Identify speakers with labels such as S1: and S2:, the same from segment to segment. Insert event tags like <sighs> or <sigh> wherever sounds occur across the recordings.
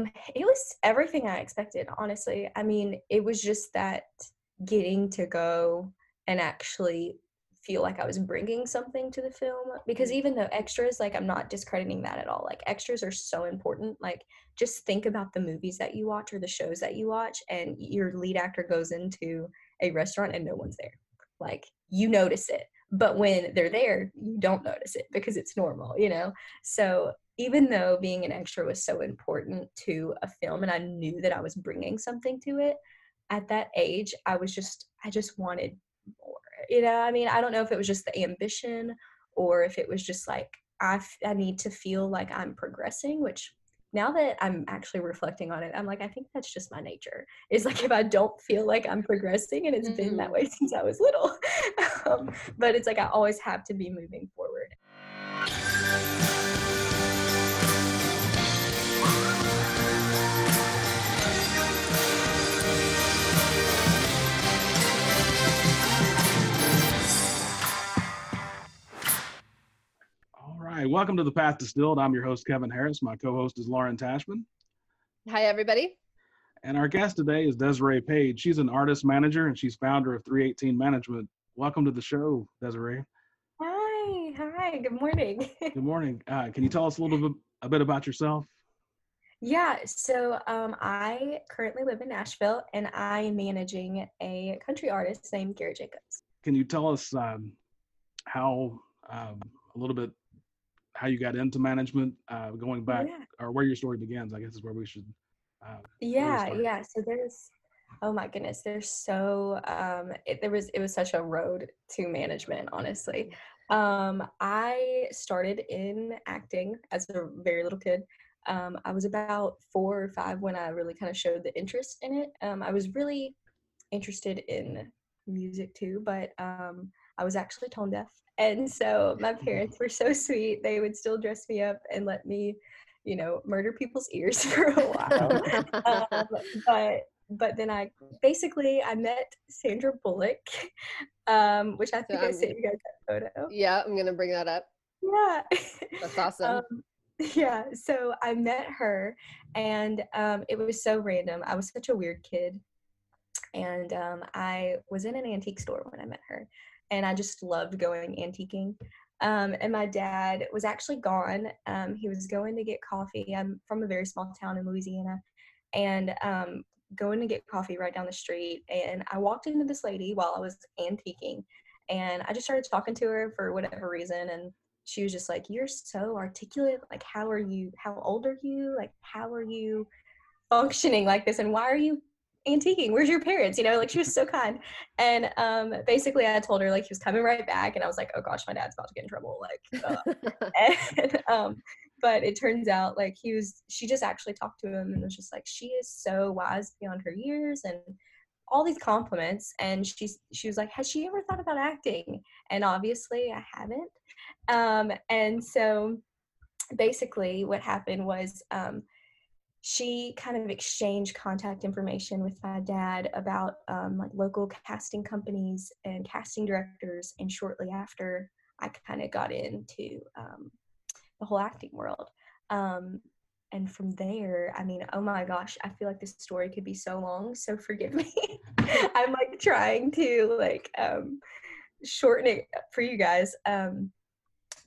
S1: Um, it was everything I expected, honestly. I mean, it was just that getting to go and actually feel like I was bringing something to the film because even though extras like I'm not discrediting that at all. Like extras are so important. Like just think about the movies that you watch or the shows that you watch and your lead actor goes into a restaurant and no one's there. Like you notice it but when they're there you don't notice it because it's normal you know? So even though being an extra was so important to a film and I knew that I was bringing something to it at that age I was just I just wanted more you know i mean i don't know if it was just the ambition or if it was just like I, f- I need to feel like i'm progressing which now that i'm actually reflecting on it i'm like i think that's just my nature is like if i don't feel like i'm progressing and it's mm-hmm. been that mm-hmm. way since i was little <laughs> um, but it's like i always have to be moving forward
S2: right, welcome to the Path Distilled. I'm your host, Kevin Harris. My co host is Lauren Tashman.
S3: Hi, everybody.
S2: And our guest today is Desiree Page. She's an artist manager and she's founder of 318 Management. Welcome to the show, Desiree.
S1: Hi, hi, good morning. <laughs>
S2: good morning. Uh, can you tell us a little bit, a bit about yourself?
S1: Yeah, so um, I currently live in Nashville and I'm managing a country artist named Garrett Jacobs.
S2: Can you tell us um, how um, a little bit how you got into management, uh, going back, yeah. or where your story begins. I guess is where we should.
S1: Uh, yeah, yeah. So there's, oh my goodness, there's so um, it, there was it was such a road to management. Honestly, um, I started in acting as a very little kid. Um, I was about four or five when I really kind of showed the interest in it. Um, I was really interested in music too, but um, I was actually tone deaf and so my <laughs> parents were so sweet. They would still dress me up and let me, you know, murder people's ears <laughs> for a while. um, <laughs> but but then I basically I met Sandra Bullock, um, which I think so I sent you guys that photo.
S3: Yeah, I'm gonna bring that up.
S1: Yeah,
S3: that's awesome.
S1: Um, yeah, so I met her, and um, it was so random. I was such a weird kid, and um, I was in an antique store when I met her and I just loved going antiquing. Um, and my dad was actually gone. Um, he was going to get coffee. I'm from a very small town in Louisiana, and um, going to get coffee right down the street. And I walked into this lady while I was antiquing, and I just started talking to her for whatever reason. And she was just like, "You're so articulate. Like, how are you? How old are you? Like, how are you?" functioning like this and why are you antiquing where's your parents? You know like she was so kind. And um basically i told her like he was coming right back and i was like oh gosh my dad's about to get in trouble like <laughs> uh. and um but it turns out like he was she just actually talked to him and was just like she is so wise beyond her years and all these compliments and she she was like has she ever thought about acting? And obviously i haven't. Um and so basically what happened was um she kind of exchanged contact information with my dad about um, like local casting companies and casting directors and shortly after i kind of got into um, the whole acting world. Um, and from there i mean oh my gosh i feel like this story could be so long so forgive me. <laughs> I'm like trying to like um, shorten it for you guys. Um,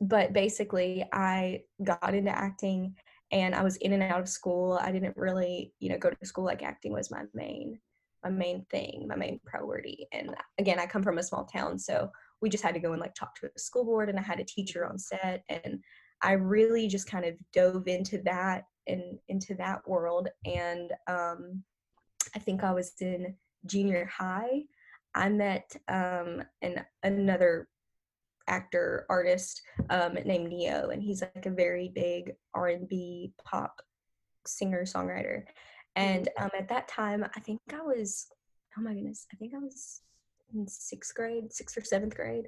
S1: but basically i got into acting and I was in and out of school. I didn't really, you know, go to school like acting was my main my main thing, my main priority. And again, I come from a small town, so we just had to go and like talk to a school board and I had a teacher on set and I really just kind of dove into that and into that world and um I think I was in junior high. I met um an another actor artist um, named Ne-Yo, and he's like a very big R and B pop singer songwriter. And mm-hmm. um, at that time, I think I was oh my goodness, I think I was in sixth grade, sixth or seventh grade.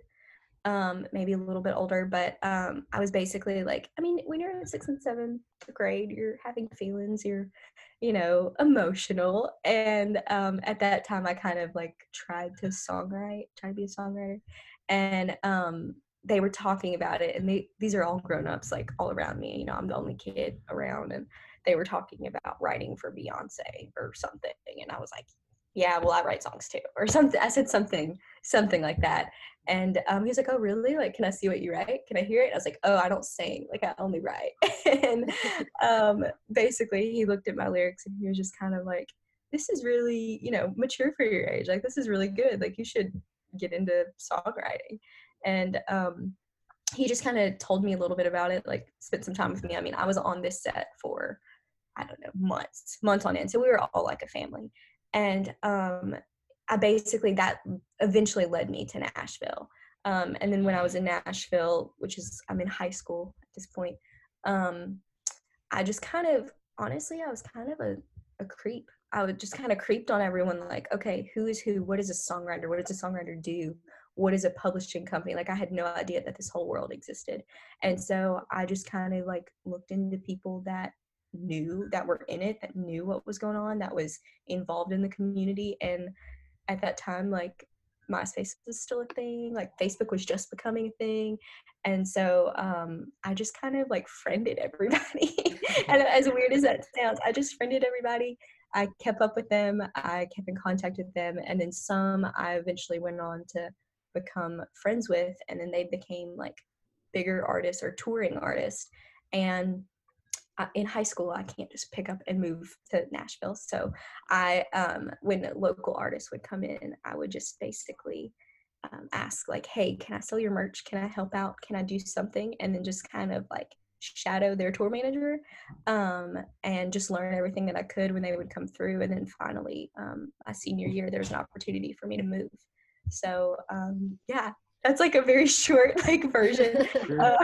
S1: Um, maybe a little bit older, but um, I was basically like, I mean, when you're in sixth and seventh grade, you're having feelings, you're, you know, emotional. And um, at that time, I kind of like tried to songwrite, try to be a songwriter and um, they were talking about it and they, these are all grown-ups like all around me you know i'm the only kid around and they were talking about writing for Beyonce or something. And I was like, yeah, well, I write songs too, or something. I said something, something like that. And um, he was like, oh, really? Like, can I see what you write? Can I hear it? I was like, oh, I don't sing. Like, I only write. <laughs> and <laughs> um, basically, he looked at my lyrics and he was just kind of like, this is really, you know, mature for your age. Like, this is really good. Like, you should get into songwriting. And um, he just kind of told me a little bit about it, like, spent some time with me. I mean, I was on this set for, I don't know, months, months on end. So we were all like a family and um, I basically that eventually led me to Nashville. Um, and then when I was in Nashville, which is I'm in high school at this point, um, I just kind of honestly I was kind of a, a creep. I would just kind of creeped on everyone like, okay, who is who? What is a songwriter? What does a songwriter do? What is a publishing company? Like I had no idea that this whole world existed. And so I just kind of like looked into people that knew that were in it that knew what was going on that was involved in the community and at that time like myspace was still a thing like facebook was just becoming a thing and so um, i just kind of like friended everybody <laughs> and <laughs> as weird as that sounds i just friended everybody i kept up with them i kept in contact with them and then some i eventually went on to become friends with and then they became like bigger artists or touring artists. And in high school i can't just pick up and move to nashville. So i um, when local artists would come in i would just basically um, ask like hey can i sell your merch? Can i help out? Can i do something? And then just kind of like shadow their tour manager um, and just learn everything that i could when they would come through and then finally um, my senior year there was an opportunity for me to move so um, yeah that's like a very <laughs> short like version because <laughs> sure. uh,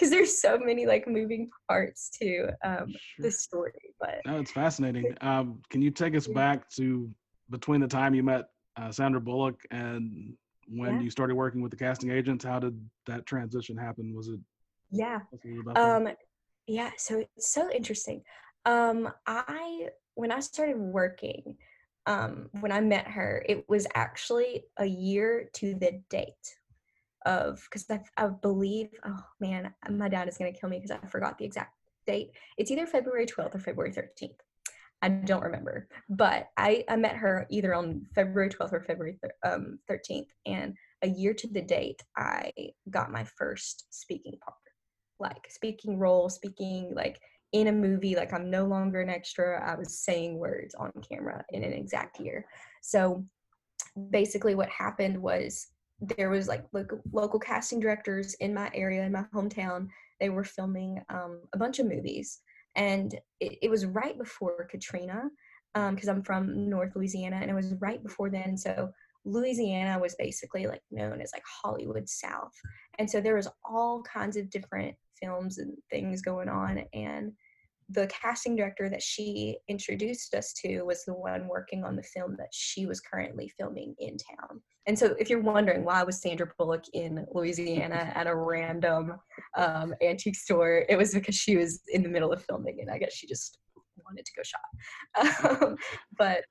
S1: <laughs> there's so many like moving parts to um, sure. the story but
S2: no it's fascinating um, can you take us back to between the time you met uh, sandra bullock and when yeah. you started working with the casting agents how did that transition happen was it
S1: yeah um yeah so it's so interesting um i when i started working um, when I met her, it was actually a year to the date of because I, I believe oh man my dad is going to kill me because I forgot the exact date. It's either February 12th or February 13th. I don't remember, but I, I met her either on February 12th or February um, 13th, and a year to the date, I got my first speaking part, like speaking role, speaking like in a movie like i'm no longer an extra i was saying words on camera in an exact year. So basically what happened was there was like local, local casting directors in my area in my hometown they were filming um, a bunch of movies. And it, it was right before katrina because um, i'm from north louisiana and it was right before then. So louisiana was basically like known as like hollywood south. And so there was all kinds of different films and things going on and the casting director that she introduced us to was the one working on the film that she was currently filming in town. And so, if you're wondering why was Sandra Bullock in Louisiana <laughs> at a random um, antique store, it was because she was in the middle of filming, and I guess she just wanted to go shop. <laughs> Um, but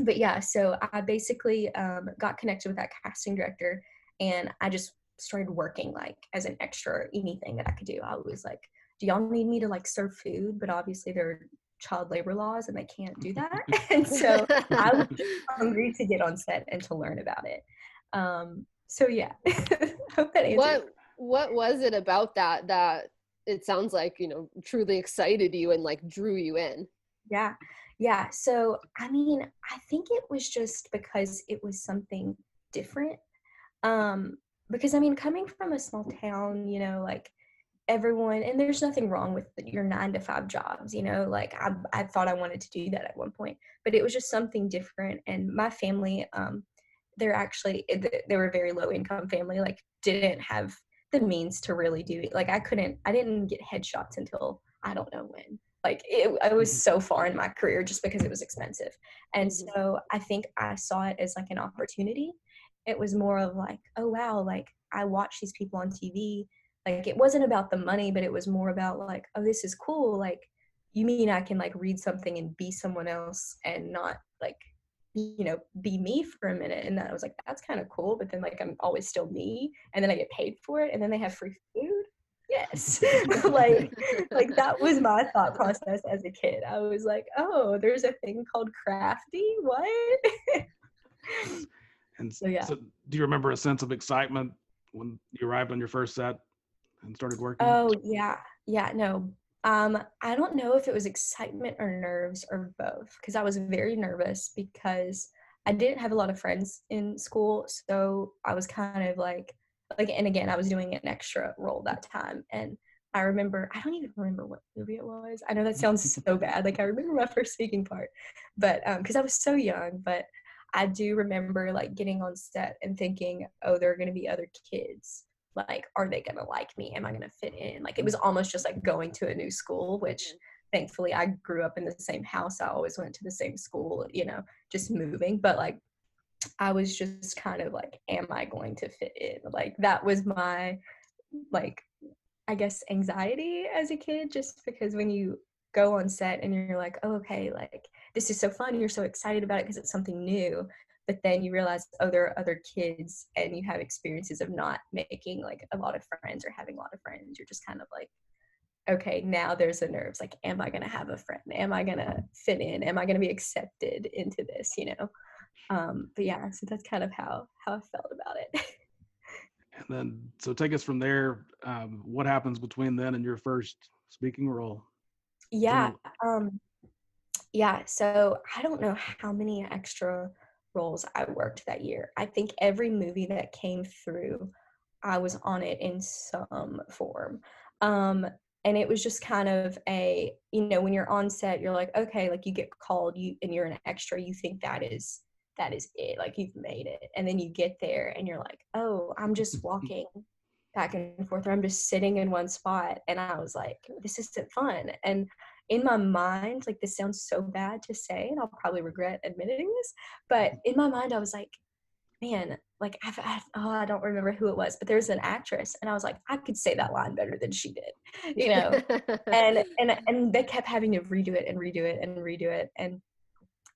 S1: but yeah, so I basically um, got connected with that casting director, and I just started working like as an extra anything that I could do. I was like, do y'all need me to like serve food? But obviously there are child labor laws and they can't do that. <laughs> <laughs> and so I was hungry to get on set and to learn about it. Um, so yeah, <laughs> hope that.
S3: What what was it about that that it sounds like you know truly excited you and like drew you in?
S1: Yeah, yeah. So I mean, I think it was just because it was something different. Um, because I mean, coming from a small town, you know, like everyone, and there's nothing wrong with your nine to five jobs, you know, like I, I thought I wanted to do that at one point, but it was just something different. And my family, um, they're actually, they were a very low income family, like didn't have the means to really do it. Like I couldn't, I didn't get headshots until I don't know when like it, I was mm-hmm. so far in my career just because it was expensive. And mm-hmm. so I think I saw it as like an opportunity it was more of like, oh wow, like I watch these people on TV. Like it wasn't about the money, but it was more about like, oh, this is cool. Like, you mean I can like read something and be someone else and not like, you know, be me for a minute. And then I was like, that's kind of cool. But then like I'm always still me, and then I get paid for it, and then they have free food. yes <laughs> <laughs> like like that was my thought process as a kid i was like oh there's a thing called crafty what <laughs>
S2: and so yeah. so do you remember a sense of excitement when you arrived on your first set and started working?
S1: Oh yeah. Yeah no. Um i don't know if it was excitement or nerves or both because i was very nervous because i didn't have a lot of friends in school so i was kind of like like and again i was doing an extra role that time and i remember i don't even remember what movie it was. I know that sounds <laughs> so bad like i remember my first speaking part but um because i was so young but i do remember like getting on set and thinking oh there are going to be other kids. Like are they going to like me? Am i going to fit in? Like it was almost just like going to a new school which mm-hmm. thankfully i grew up in the same house. I always went to the same school you know just moving. But like I was just kind of like, am I going to fit in? Like that was my like I guess anxiety as a kid, just because when you go on set and you're like, oh, okay, like this is so fun, you're so excited about it because it's something new. But then you realize, oh, there are other kids and you have experiences of not making like a lot of friends or having a lot of friends. You're just kind of like, okay, now there's the nerves. Like, am I going to have a friend? Am I going to fit in? Am I going to be accepted into this, you know? um, but yeah, so that's kind of how how I felt about it. <laughs>
S2: and then, so take us from there. Um, what happens between then and your first speaking role?
S1: Yeah, um, yeah. So I don't know how many extra roles I worked that year. I think every movie that came through, I was on it in some form. Um, and it was just kind of a you know when you're on set you're like okay like you get called you and you're an extra you think that is that is it like you've made it and then you get there and you're like oh i'm just <laughs> walking back and forth or i'm just sitting in one spot and i was like this isn't fun and in my mind like this sounds so bad to say and i'll probably regret admitting this but in my mind i was like man like I've, I've, oh i don't remember who it was but there's an actress and i was like i could say that line better than she did <laughs> you know? And and and they kept having to redo it and redo it and redo it and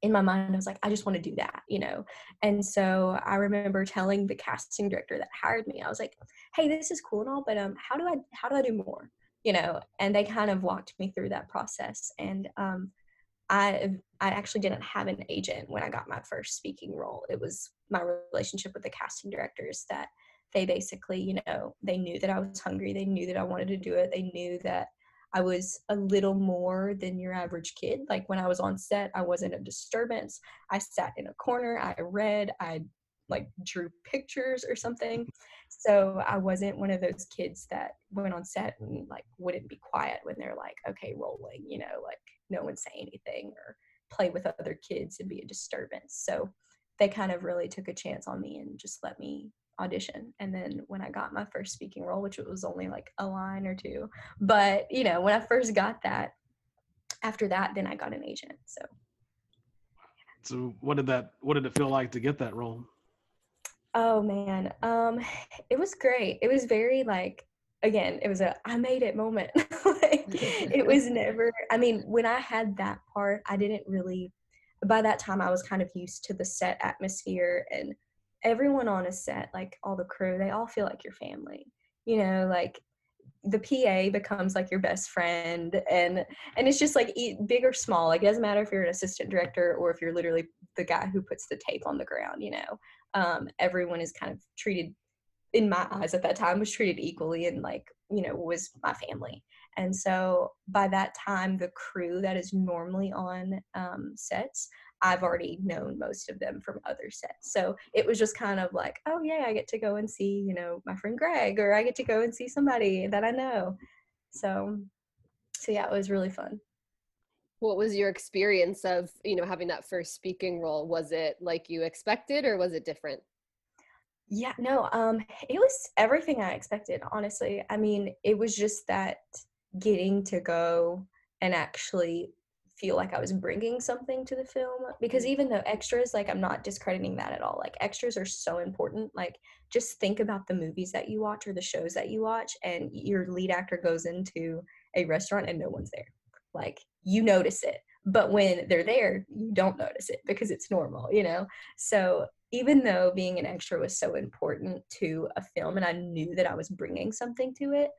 S1: in my mind i was like i just want to do that you know? And so i remember telling the casting director that hired me i was like hey this is cool and all but um how do i how do i do more you know and they kind of walked me through that process and um i i actually didn't have an agent when i got my first speaking role it was my relationship with the casting directors that they basically you know they knew that i was hungry they knew that i wanted to do it they knew that I was a little more than your average kid. Like when I was on set, I wasn't a disturbance. I sat in a corner, I read, I like drew pictures or something. Mm-hmm. So I wasn't one of those kids that went on set and like wouldn't be quiet when they're like, okay, rolling, you know, like no one say anything or play with other kids and be a disturbance. So they kind of really took a chance on me and just let me audition and then when i got my first speaking role which was only like a line or two but you know when i first got that after that then i got an agent so
S2: so what did that what did it feel like to get that role
S1: oh man um <sighs> it was great it was very like again it was a i made it moment <laughs> like <laughs> it was never i mean when i had that part i didn't really by that time i was kind of used to the set atmosphere and everyone on a set, like all the crew, they all feel like your family. You know, like the PA becomes like your best friend, and and it's just like big or small. Like it doesn't matter if you're an assistant director or if you're literally the guy who puts the tape on the ground. You know, um, everyone is kind of treated, in my eyes at that time, was treated equally and like you know was my family. And so by that time, the crew that is normally on um, sets I've already known most of them from other sets. So it was just kind of like, oh yeah, I get to go and see, you know, my friend Greg, or I get to go and see somebody that I know. So so yeah, it was really fun.
S3: What was your experience of, you know, having that first speaking role? Was it like you expected or was it different?
S1: Yeah, no, um, it was everything I expected, honestly. I mean, it was just that getting to go and actually feel like I was bringing something to the film because mm. even though extras like I'm not discrediting that at all like extras are so important like just think about the movies that you watch or the shows that you watch and your lead actor goes into a restaurant and no one's there like you notice it but when they're there you don't notice it because it's normal you know so even though being an extra was so important to a film and I knew that I was bringing something to it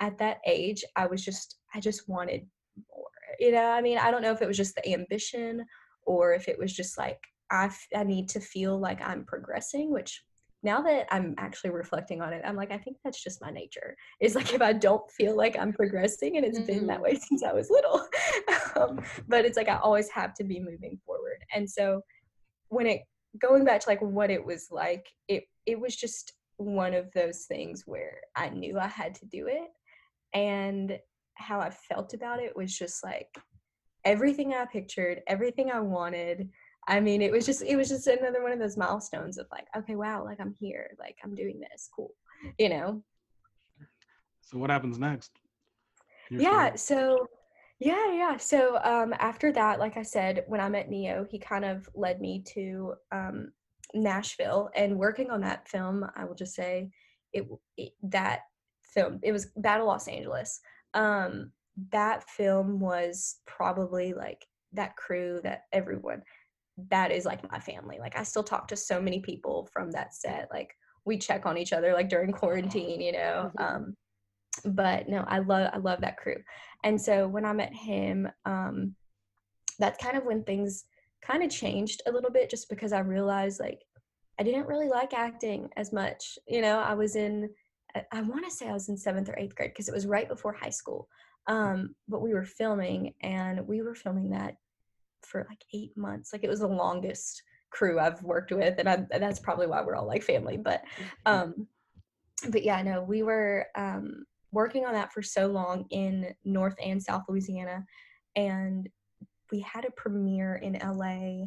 S1: at that age, I was just, I just wanted more. You know, I mean, I don't know if it was just the ambition or if it was just like, I, f- I need to feel like I'm progressing, which now that I'm actually reflecting on it, I'm like, I think that's just my nature. It's like if I don't feel like I'm progressing, and it's mm-hmm. been that mm-hmm. way <laughs> since I was little. <laughs> um, but it's like I always have to be moving forward. And so when it going back to like what it was like, it it was just one of those things where I knew I had to do it. And how I felt about it was just like everything I pictured, everything I wanted. I mean, it was just it was just another one of those milestones of like, okay, wow, like I'm here, like I'm doing this, cool, you know.
S2: So what happens next?
S1: Your yeah, story? so yeah, yeah. So um, after that, like I said, when I met Ne-Yo, he kind of led me to um, Nashville and working on that film. I will just say it, it that film it was Battle Los Angeles. Um, that film was probably like that crew that everyone that is like my family. Like I still talk to so many people from that set. Like we check on each other like during quarantine, you know. Mm-hmm. Um, but no, I love I love that crew. And so when I met him, um, that's kind of when things kind of changed a little bit, just because I realized like I didn't really like acting as much. You know, I was in I want to say I was in seventh or eighth grade because it was right before high school. Um, but we were filming, and we were filming that for like eight months. Like it was the longest crew I've worked with, and I, that's probably why we're all like family. But, um, but yeah, no, we were um, working on that for so long in North and South Louisiana, and we had a premiere in LA.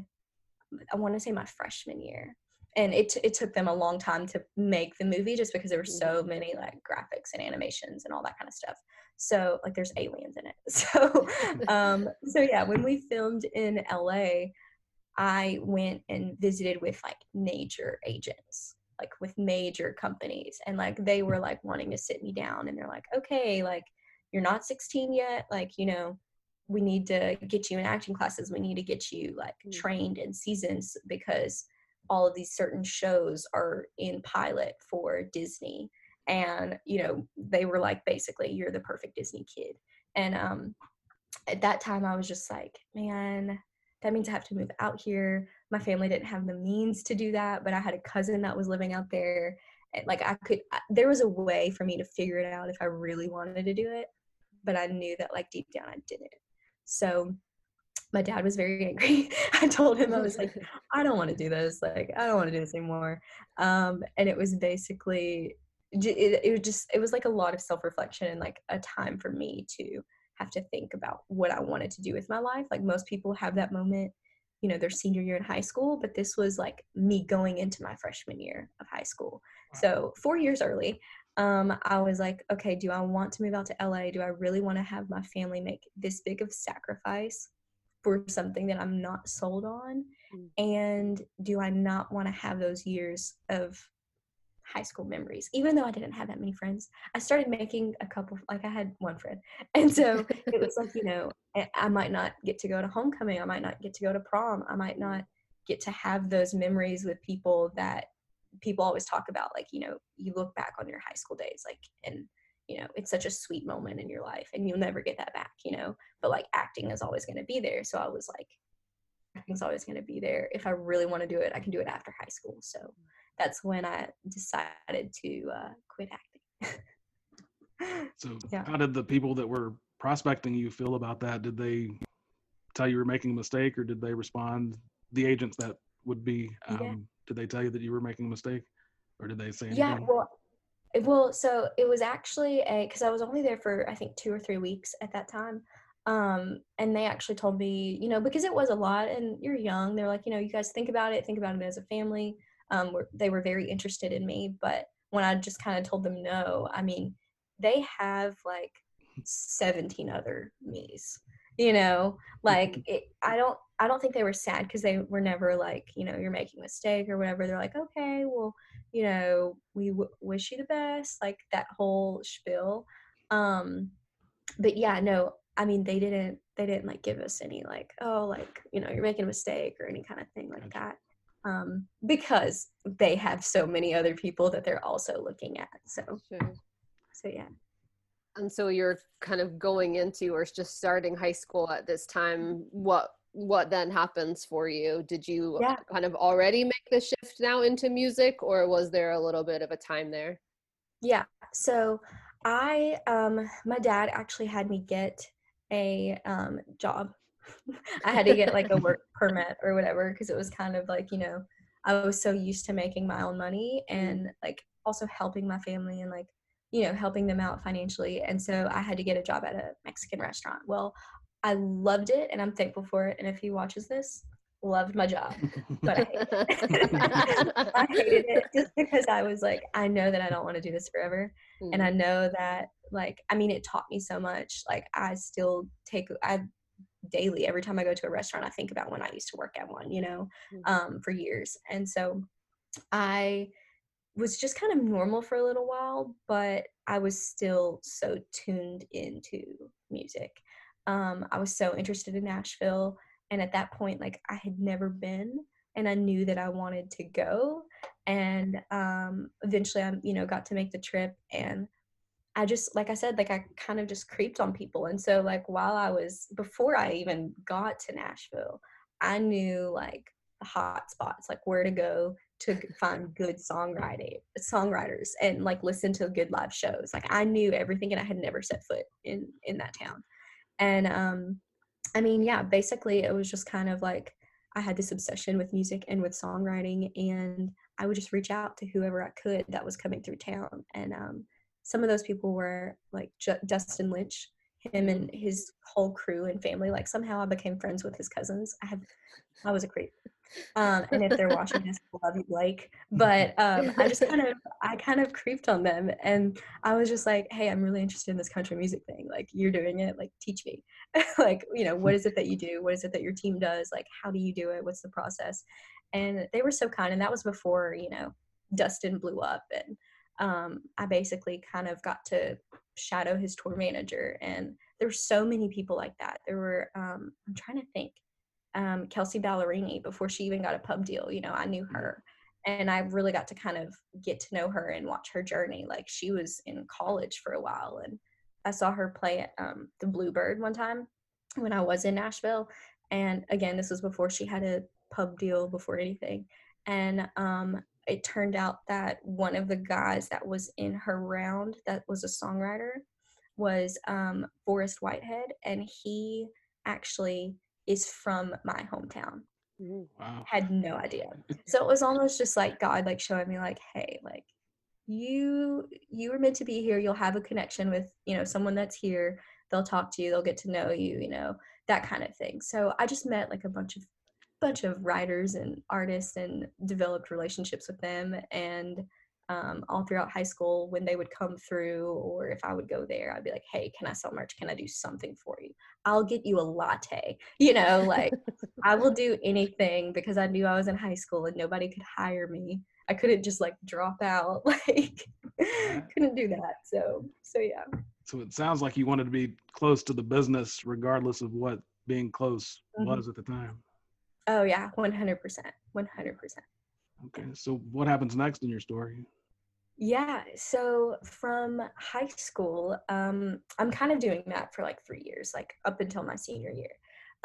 S1: I want to say my freshman year, and it t- it took them a long time to make the movie just because there were so mm-hmm. many like graphics and animations and all that kind of stuff. So like there's aliens in it. <laughs> So <laughs> um so yeah, when we filmed in LA, I went and visited with like major agents, like with major companies and like they were like wanting to sit me down and they're like, "Okay, like you're not 16 yet, like, you know, we need to get you in acting classes. We need to get you like mm. trained in seasons because all of these certain shows are in pilot for Disney and you know they were like basically you're the perfect disney kid. And um at that time i was just like man that means i have to move out here. My family didn't have the means to do that but i had a cousin that was living out there. And like i could I, there was a way for me to figure it out if i really wanted to do it but i knew that like deep down i didn't. So my dad was very <laughs> angry. I told him i was like <laughs> i don't want to do this. Like i don't want to do this anymore. Um and it was basically it, it was just it was like a lot of self-reflection and like a time for me to have to think about what i wanted to do with my life. Like most people have that moment you know their senior year in high school but this was like me going into my freshman year of high school. So four years early um, i was like okay do i want to move out to la do i really want to have my family make this big of sacrifice for something that i'm not sold on? Mm. and do i not want to have those years of high school memories even though i didn't have that many friends i started making a couple like i had one friend. <laughs> And so it was like you know i might not get to go to homecoming i might not get to go to prom i might not get to have those memories with people that people always talk about like you know you look back on your high school days like and you know it's such a sweet moment in your life and you'll never get that back you know? But like acting is always going to be there so i was like acting's always going to be there. If i really want to do it i can do it after high school so that's when I decided to uh, quit acting. <laughs>
S2: so, yeah. how did the people that were prospecting you feel about that? Did they tell you were making a mistake, or did they respond? The agents that would be, um, yeah. did they tell you that you were making a mistake, or did they say anything?
S1: Yeah, well, well, so it was actually a because I was only there for I think two or three weeks at that time. Um, and they actually told me, you know, because it was a lot and you're young, they're like, you know, you guys think about it, think about it as a family um, were, they were very interested in me. But when I just kind of told them no, I mean, they have like 17 other me's you know like mm-hmm. it, i don't i don't think they were sad because they were never like you know you're making a mistake or whatever they're like okay well you know we w- wish you the best like that whole spiel um but yeah no i mean they didn't they didn't like give us any like oh like you know you're making a mistake or any kind of thing like that um, because they have so many other people that they're also looking at. So, sure. so yeah.
S3: And so you're kind of going into or just starting high school at this time. What what then happens for you? Did you yeah. kind of already make the shift now into music or was there a little bit of a time there?
S1: Yeah. So I um my dad actually had me get a um job. <laughs> I had to get like a work <laughs> permit or whatever because it was kind of like, you know, I was so used to making my own money and like also helping my family and like you know helping them out financially and so i had to get a job at a mexican restaurant well i loved it and i'm thankful for it and if he watches this loved my job but i hated it, <laughs> I hated it just because i was like i know that i don't want to do this forever mm. and i mm. know that like i mean it taught me so much like i still take i daily every time i go to a restaurant i think about when i used to work at one you know mm. um, for years and so i was just kind of normal for a little while, but I was still so tuned into music. Um, I was so interested in Nashville. And at that point, like I had never been and I knew that I wanted to go. And um, eventually I, you know, got to make the trip and I just, like I said, like I kind of just creeped on people. And so like while I was, before I even got to Nashville, I knew like the hot spots, like where to go to find good songwriting songwriters and like listen to good live shows like i knew everything and i had never set foot in in that town and um i mean yeah basically it was just kind of like i had this obsession with music and with songwriting and i would just reach out to whoever i could that was coming through town and um some of those people were like J- dustin lynch him and his whole crew and family like somehow i became friends with his cousins i have i was a creep um, and if they're watching this, <laughs> love you, Blake. But um, I just kind of, I kind of creeped on them, and I was just like, "Hey, I'm really interested in this country music thing. Like, you're doing it. Like, teach me. <laughs> like, you know, what is it that you do? What is it that your team does? Like, how do you do it? What's the process?" And they were so kind, and that was before you know Dustin blew up, and um, I basically kind of got to shadow his tour manager, and there were so many people like that. There were, um, I'm trying to think um, Kelsea Ballerini before she even got a pub deal. You know, I knew mm-hmm. her and I really got to kind of get to know her and watch her journey. Like she was in college for a while and I saw her play at um, the Bluebird one time when I was in Nashville. And again, this was before she had a pub deal, before anything. And um, it turned out that one of the guys that was in her round that was a songwriter was um, Forest Whitehead. And he actually is from my hometown.
S2: Wow.
S1: Had no idea. So it was almost just like God like showing me like, hey, like you you were meant to be here. You'll have a connection with, you know, someone that's here. They'll talk to you, they'll get to know you, you know, that kind of thing. So I just met like a bunch of bunch of writers and artists and developed relationships with them and um, all throughout high school when they would come through or if I would go there, I'd be like, hey, can I sell merch? Can I do something for you? I'll get you a latte. <laughs> You know, like I will do anything because I knew I was in high school and nobody could hire me. I couldn't just like drop out. <laughs> Like couldn't do that. So so yeah.
S2: So it sounds like you wanted to be close to the business regardless of what being close mm-hmm. was at the time.
S1: Oh yeah, one hundred percent. One hundred percent.
S2: Okay. So what happens next in your story?
S1: Yeah, so from high school, um, I'm kind of doing that for like three years, like up until my senior year.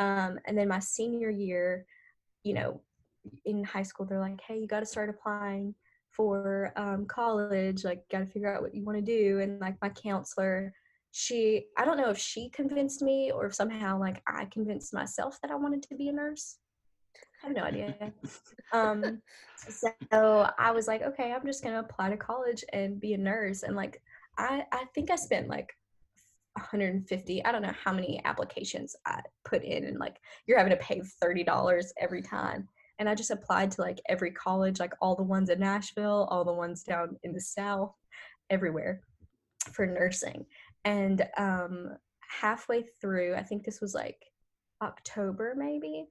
S1: Um, and then my senior year, you know, in high school, they're like, hey, you got to start applying for um, college, like, got to figure out what you want to do. And like, my counselor, she, I don't know if she convinced me or if somehow like I convinced myself that I wanted to be a nurse. I have no idea. <laughs> um, so I was like, okay, I'm just gonna apply to college and be a nurse. And like, I I think I spent like 150. I don't know how many applications I put in, and like you're having to pay thirty dollars every time. And I just applied to like every college, like all the ones in Nashville, all the ones down in the South, everywhere for nursing. And um, halfway through, I think this was like October maybe,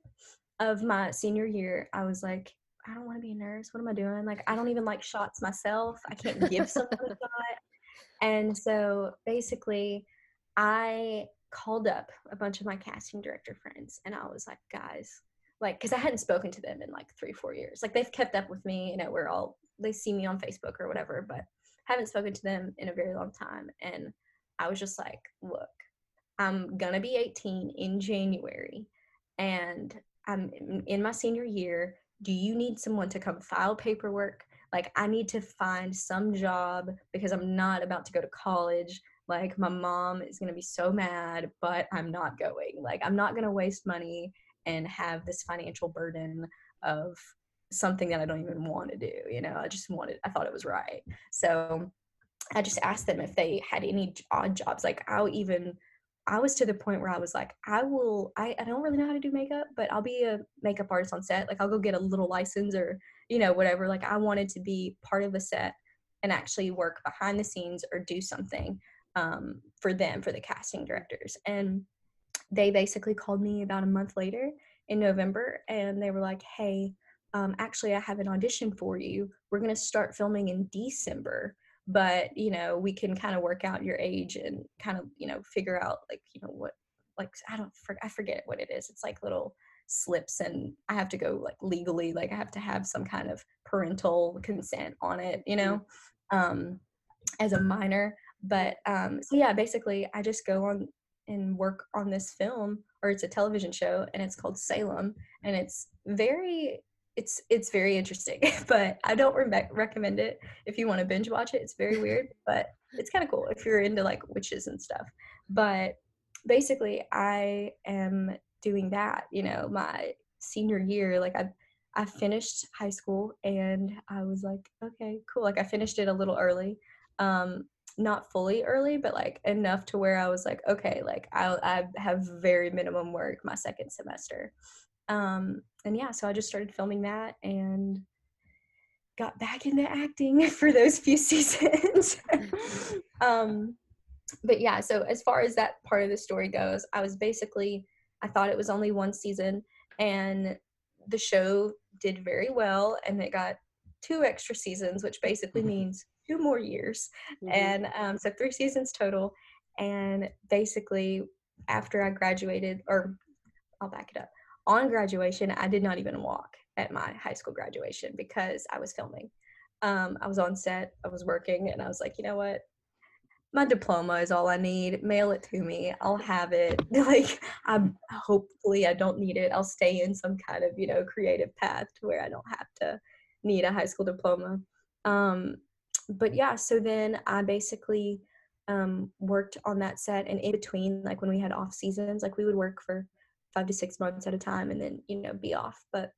S1: of my senior year, I was like, I don't want to be a nurse. What am I doing? Like, I don't even like shots myself. I can't give someone a <laughs> shot. And so basically, I called up a bunch of my casting director friends and I was like, guys, like, because I hadn't spoken to them in like three, four years. Like, they've kept up with me, you know, we're all, they see me on Facebook or whatever, but haven't spoken to them in a very long time. And I was just like, look, I'm gonna be 18 in January and I'm in my senior year. Do you need someone to come file paperwork? Like, I need to find some job because I'm not about to go to college. Like, my mom is gonna be so mad, but I'm not going. Like, I'm not gonna waste money and have this financial burden of something that I don't even want to do. You know, I just wanted, I thought it was right. So I just asked them if they had any odd jobs. Like I'll even, I was to the point where I was like, I will, I, I don't really know how to do makeup, but I'll be a makeup artist on set. Like I'll go get a little license or, you know, whatever. Like I wanted to be part of the set and actually work behind the scenes or do something um, for them, for the casting directors. And they basically called me about a month later in November and they were like, hey, um, actually, I have an audition for you. We're going to start filming in December, but you know, we can kind of work out your age and kind of, you know, figure out like, you know, what, like, I don't, I forget what it is. It's like little slips and I have to go like legally, like I have to have some kind of parental consent on it, you know, um, as a minor. But um, so yeah, basically, I just go on and work on this film or it's a television show and it's called Salem and it's very it's it's very interesting <laughs> but i don't re- recommend it. If you want to binge watch it it's very weird but it's kind of cool if you're into like witches and stuff. But basically i am doing that you know my senior year like i i finished high school and i was like okay cool like i finished it a little early um not fully early but like enough to where i was like okay like i i have very minimum work my second semester um, and yeah, so I just started filming that and got back into acting <laughs> for those few <laughs> seasons. <laughs> um, but yeah, so as far as that part of the story goes, I was basically, I thought it was only one season and the show did very well and it got two extra seasons, which basically mm-hmm. means two more years. Mm-hmm. And um, so three seasons total. And basically, after I graduated, or I'll back it up on graduation, I did not even walk at my high school graduation because I was filming. Um, I was on set, I was working, and I was like, you know what? My diploma is all I need. Mail it to me. I'll have it. <laughs> like, I hopefully I don't need it. I'll stay in some kind of you know creative path to where I don't have to need a high school diploma. Um, but yeah, so then I basically um, worked on that set, and in between, like when we had off seasons, like we would work for five to six months at a time and then you know be off. But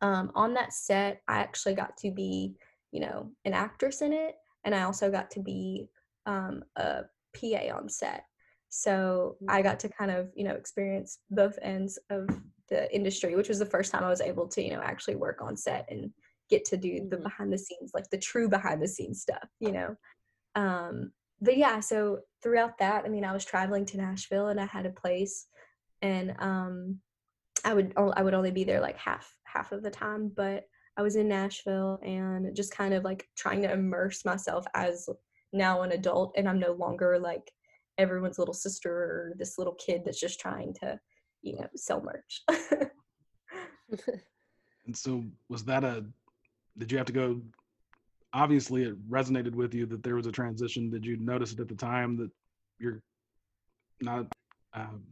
S1: um, on that set i actually got to be you know an actress in it and i also got to be um, a pa on set. So i got to kind of you know experience both ends of the industry which was the first time i was able to you know actually work on set and get to do the mm-hmm. behind the scenes like the true behind the scenes stuff you know? Um but yeah so throughout that i mean i was traveling to nashville and i had a place and um, I would I would only be there like half half of the time, but I was in Nashville and just kind of like trying to immerse myself as now an adult, and I'm no longer like everyone's little sister or this little kid that's just trying to you know sell merch. <laughs>
S2: and so was that a did you have to go obviously it resonated with you that there was a transition did you notice it at the time that you're not um,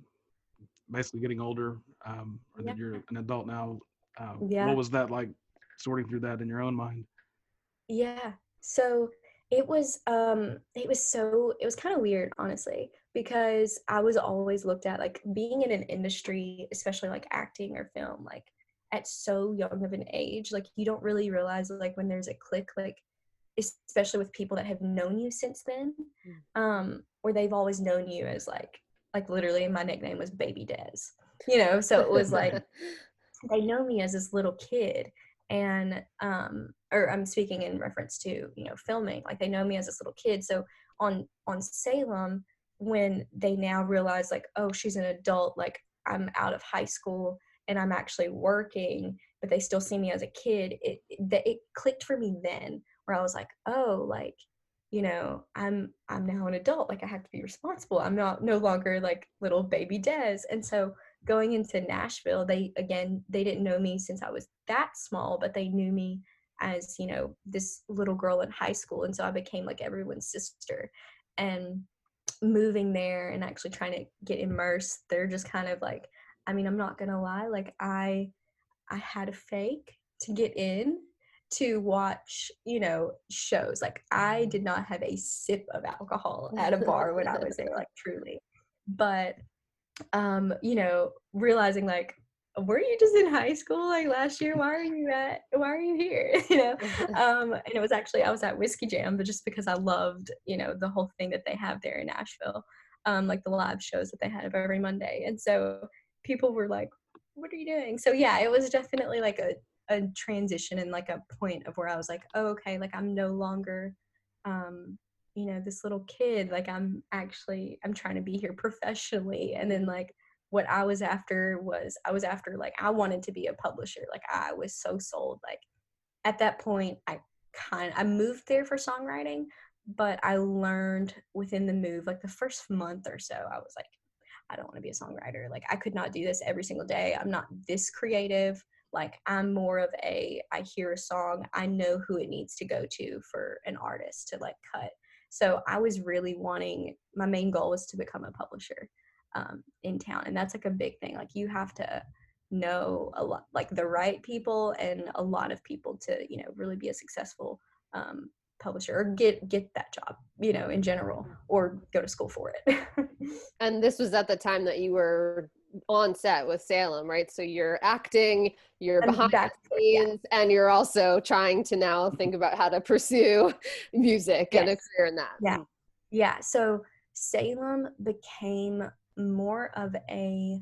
S2: basically getting older, um, or that you're an adult now. Uh, yeah. What was that like, sorting through that in your own mind?
S1: Yeah. So it was um it was so it was kind of weird honestly because i was always looked at like being in an industry especially like acting or film like at so young of an age like you don't really realize like when there's a click like especially with people that have known you since then mm. um where they've always known you as like like literally my nickname was baby Des. You know, so it was like <laughs> they know me as this little kid and um or I'm speaking in reference to, you know, filming. Like they know me as this little kid. So on on Salem when they now realize like, oh, she's an adult, like I'm out of high school and I'm actually working, but they still see me as a kid, it it, it clicked for me then where I was like, oh, like you know i'm i'm now an adult like i have to be responsible. I'm not no longer like little baby des. And so going into nashville they again they didn't know me since i was that small but they knew me as you know this little girl in high school. And so i became like everyone's sister. And moving there and actually trying to get immersed, they're just kind of like, I mean, I'm not gonna lie, like I I had a fake to get in to watch, you know, shows. Like I did not have a sip of alcohol <laughs> at a bar when I was there, like truly. But um, you know, realizing like were you just in high school like last year? Why are you at why are you here? <laughs> you know? <laughs> Um and it was actually I was at Whiskey Jam, but just because I loved, you know, the whole thing that they have there in Nashville. Um, like the live shows that they had every Monday. And so people were like, What are you doing? So yeah, it was definitely like a a transition and like a point of where I was like, oh, okay, like I'm no longer, um, you know, this little kid. Like I'm actually, I'm trying to be here professionally. And then like what I was after was, I was after like I wanted to be a publisher. Like I was so sold. Like at that point, I kind, I moved there for songwriting, but I learned within the move, like the first month or so, I was like, I don't want to be a songwriter. Like I could not do this every single day. I'm not this creative like i'm more of a i hear a song i know who it needs to go to for an artist to like cut. So i was really wanting my main goal was to become a publisher um, in town and that's like a big thing like you have to know a lot like the right people and a lot of people to you know really be a successful um, publisher or get get that job you know in general or go to school for it. <laughs>
S3: And this was at the time that you were on set with Salem, right? So you're acting, you're behind the scenes, yeah. and you're also trying to now think about how to pursue <laughs> music yes. and a career in that.
S1: Yeah. Yeah. So Salem became more of a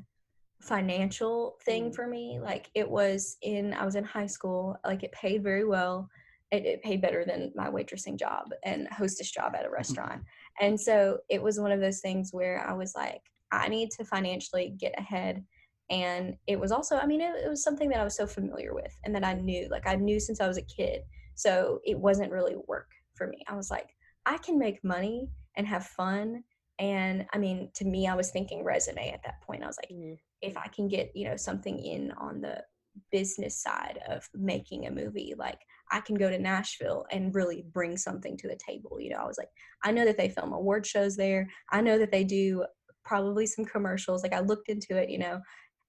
S1: financial thing mm. for me. Like it was in, I was in high school, like it paid very well. It, it paid better than my waitressing job and hostess job at a restaurant. And so it was one of those things where I was like, I need to financially get ahead. And it was also, I mean, it, it was something that I was so familiar with and that I knew, like I knew since I was a kid. So it wasn't really work for me. I was like, I can make money and have fun. And I mean, to me, I was thinking resume at that point. I was like, mm-hmm. if I can get, you know, something in on the business side of making a movie, like I can go to Nashville and really bring something to the table. You know, I was like, I know that they film award shows there. I know that they do probably some commercials. Like I looked into it, you know,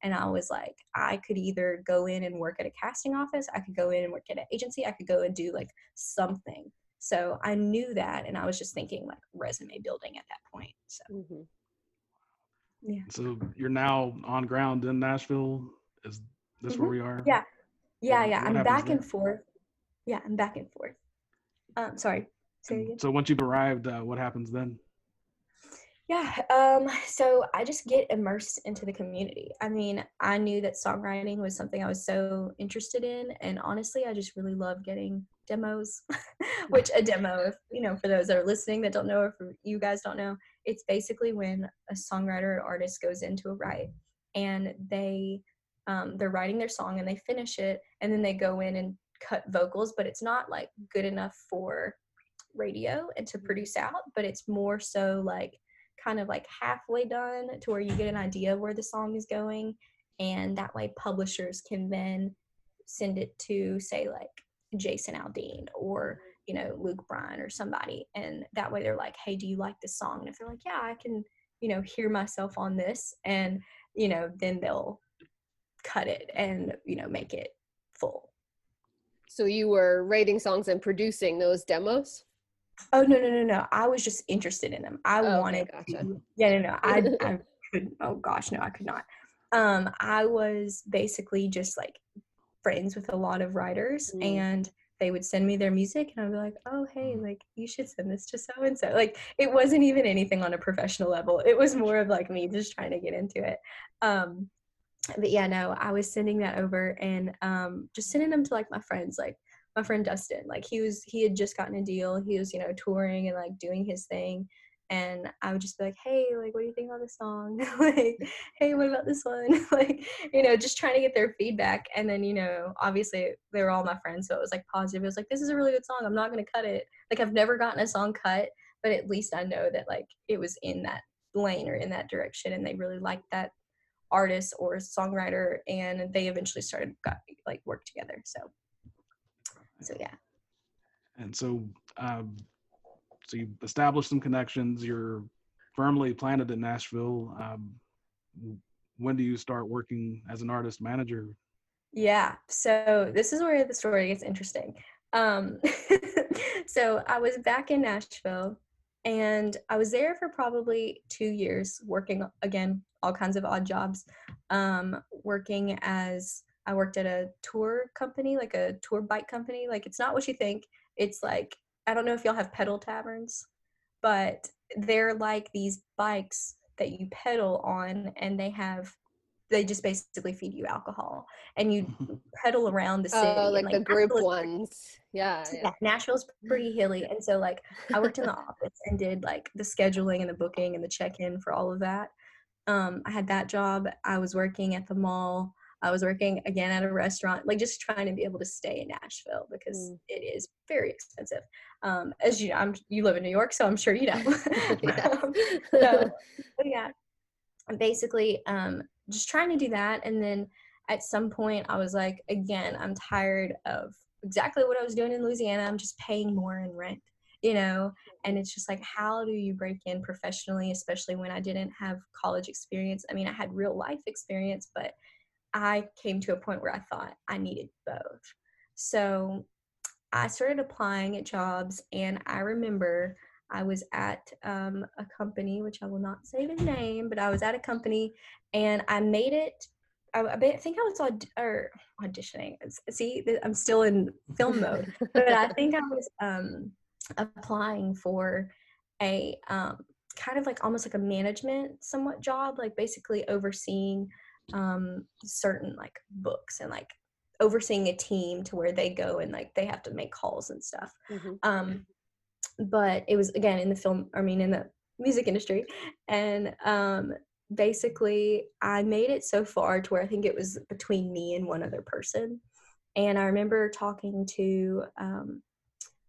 S1: and I was like, I could either go in and work at a casting office, I could go in and work at an agency, I could go and do like something. So I knew that, and I was just thinking like resume building at that point. So, mm-hmm.
S2: yeah. So you're now on ground in Nashville. Is this mm-hmm. where we are?
S1: Yeah, yeah, yeah. I'm back there? and forth. Yeah, I'm back and forth. Um, sorry.
S2: So once you've arrived, uh, what happens then?
S1: Yeah, um, so I just get immersed into the community. I mean, I knew that songwriting was something I was so interested in, and honestly, I just really love getting demos. <laughs> Which a demo, if you know, for those that are listening that don't know, or for you guys don't know, it's basically when a songwriter or artist goes into a write and they um, they're writing their song and they finish it, and then they go in and cut vocals, but it's not like good enough for radio and to produce out, but it's more so like kind of like halfway done to where you get an idea of where the song is going and that way publishers can then send it to say like jason aldean or you know luke bryan or somebody and that way they're like hey do you like this song? And if they're like yeah i can you know hear myself on this and you know then they'll cut it and you know make it full.
S3: So you were writing songs and producing those demos
S1: Oh no no no no! I was just interested in them. I oh, wanted. Okay, gotcha. to, yeah no no I <laughs> I couldn't. Oh gosh no I could not. Um I was basically just like friends with a lot of writers mm. and they would send me their music and I'd be like, oh hey, mm. like you should send this to so and so. Like it wasn't even anything on a professional level. It was more of like me just trying to get into it. Um but yeah, no, I was sending that over and um just sending them to like my friends, like my friend Dustin. Like he was he had just gotten a deal. He was, you know, touring and like doing his thing. And I would just be like, hey, like, what do you think about this song? <laughs> like, hey, what about this one? <laughs> like, you know, just trying to get their feedback. And then, you know, obviously they were all my friends, so it was like positive. It was like, this is a really good song. I'm not gonna cut it. Like, I've never gotten a song cut, but at least I know that like it was in that lane or in that direction, and they really liked that artist or songwriter, and they eventually started got like work together. So so yeah
S2: and so um, so you established some connections you're firmly planted in Nashville. Um, when do you start working as an artist manager?
S1: Yeah, so this is where the story gets interesting. Um, <laughs> so I was back in Nashville and I was there for probably two years working again, all kinds of odd jobs. Um, working as I worked at a tour company, like a tour bike company. Like it's not what you think. It's like I don't know if y'all have pedal taverns, but they're like these bikes that you pedal on and they have they just basically feed you alcohol and you <laughs> pedal around the city.
S3: Oh, like, like the group ones. Yeah,
S1: yeah. Nashville's pretty hilly. And so like I worked in the <laughs> office and did like the scheduling and the booking and the check-in for all of that. Um, I had that job. I was working at the mall. I was working again at a restaurant, like just trying to be able to stay in Nashville because mm. it is very expensive. Um, as you I'm, you live in New York, so I'm sure you know. <laughs> <laughs> um, so, yeah, basically, um, just trying to do that. And then at some point, I was like, again, I'm tired of exactly what I was doing in Louisiana. I'm just paying more in rent, you know? And it's just like, how do you break in professionally, especially when I didn't have college experience? I mean, I had real life experience, but I came to a point where I thought I needed both. So I started applying at jobs, and I remember I was at um, a company, which I will not say the name, but I was at a company and I made it. I, I think I was aud- or auditioning. See, I'm still in film mode, <laughs> but I think I was um, applying for a um, kind of like almost like a management somewhat job, like basically overseeing um, certain like books and like overseeing a team to where they go and like they have to make calls and stuff. Mm-hmm. Um, but it was again in the film i mean in the music industry and um basically i made it so far to where i think it was between me and one other person and i remember talking to um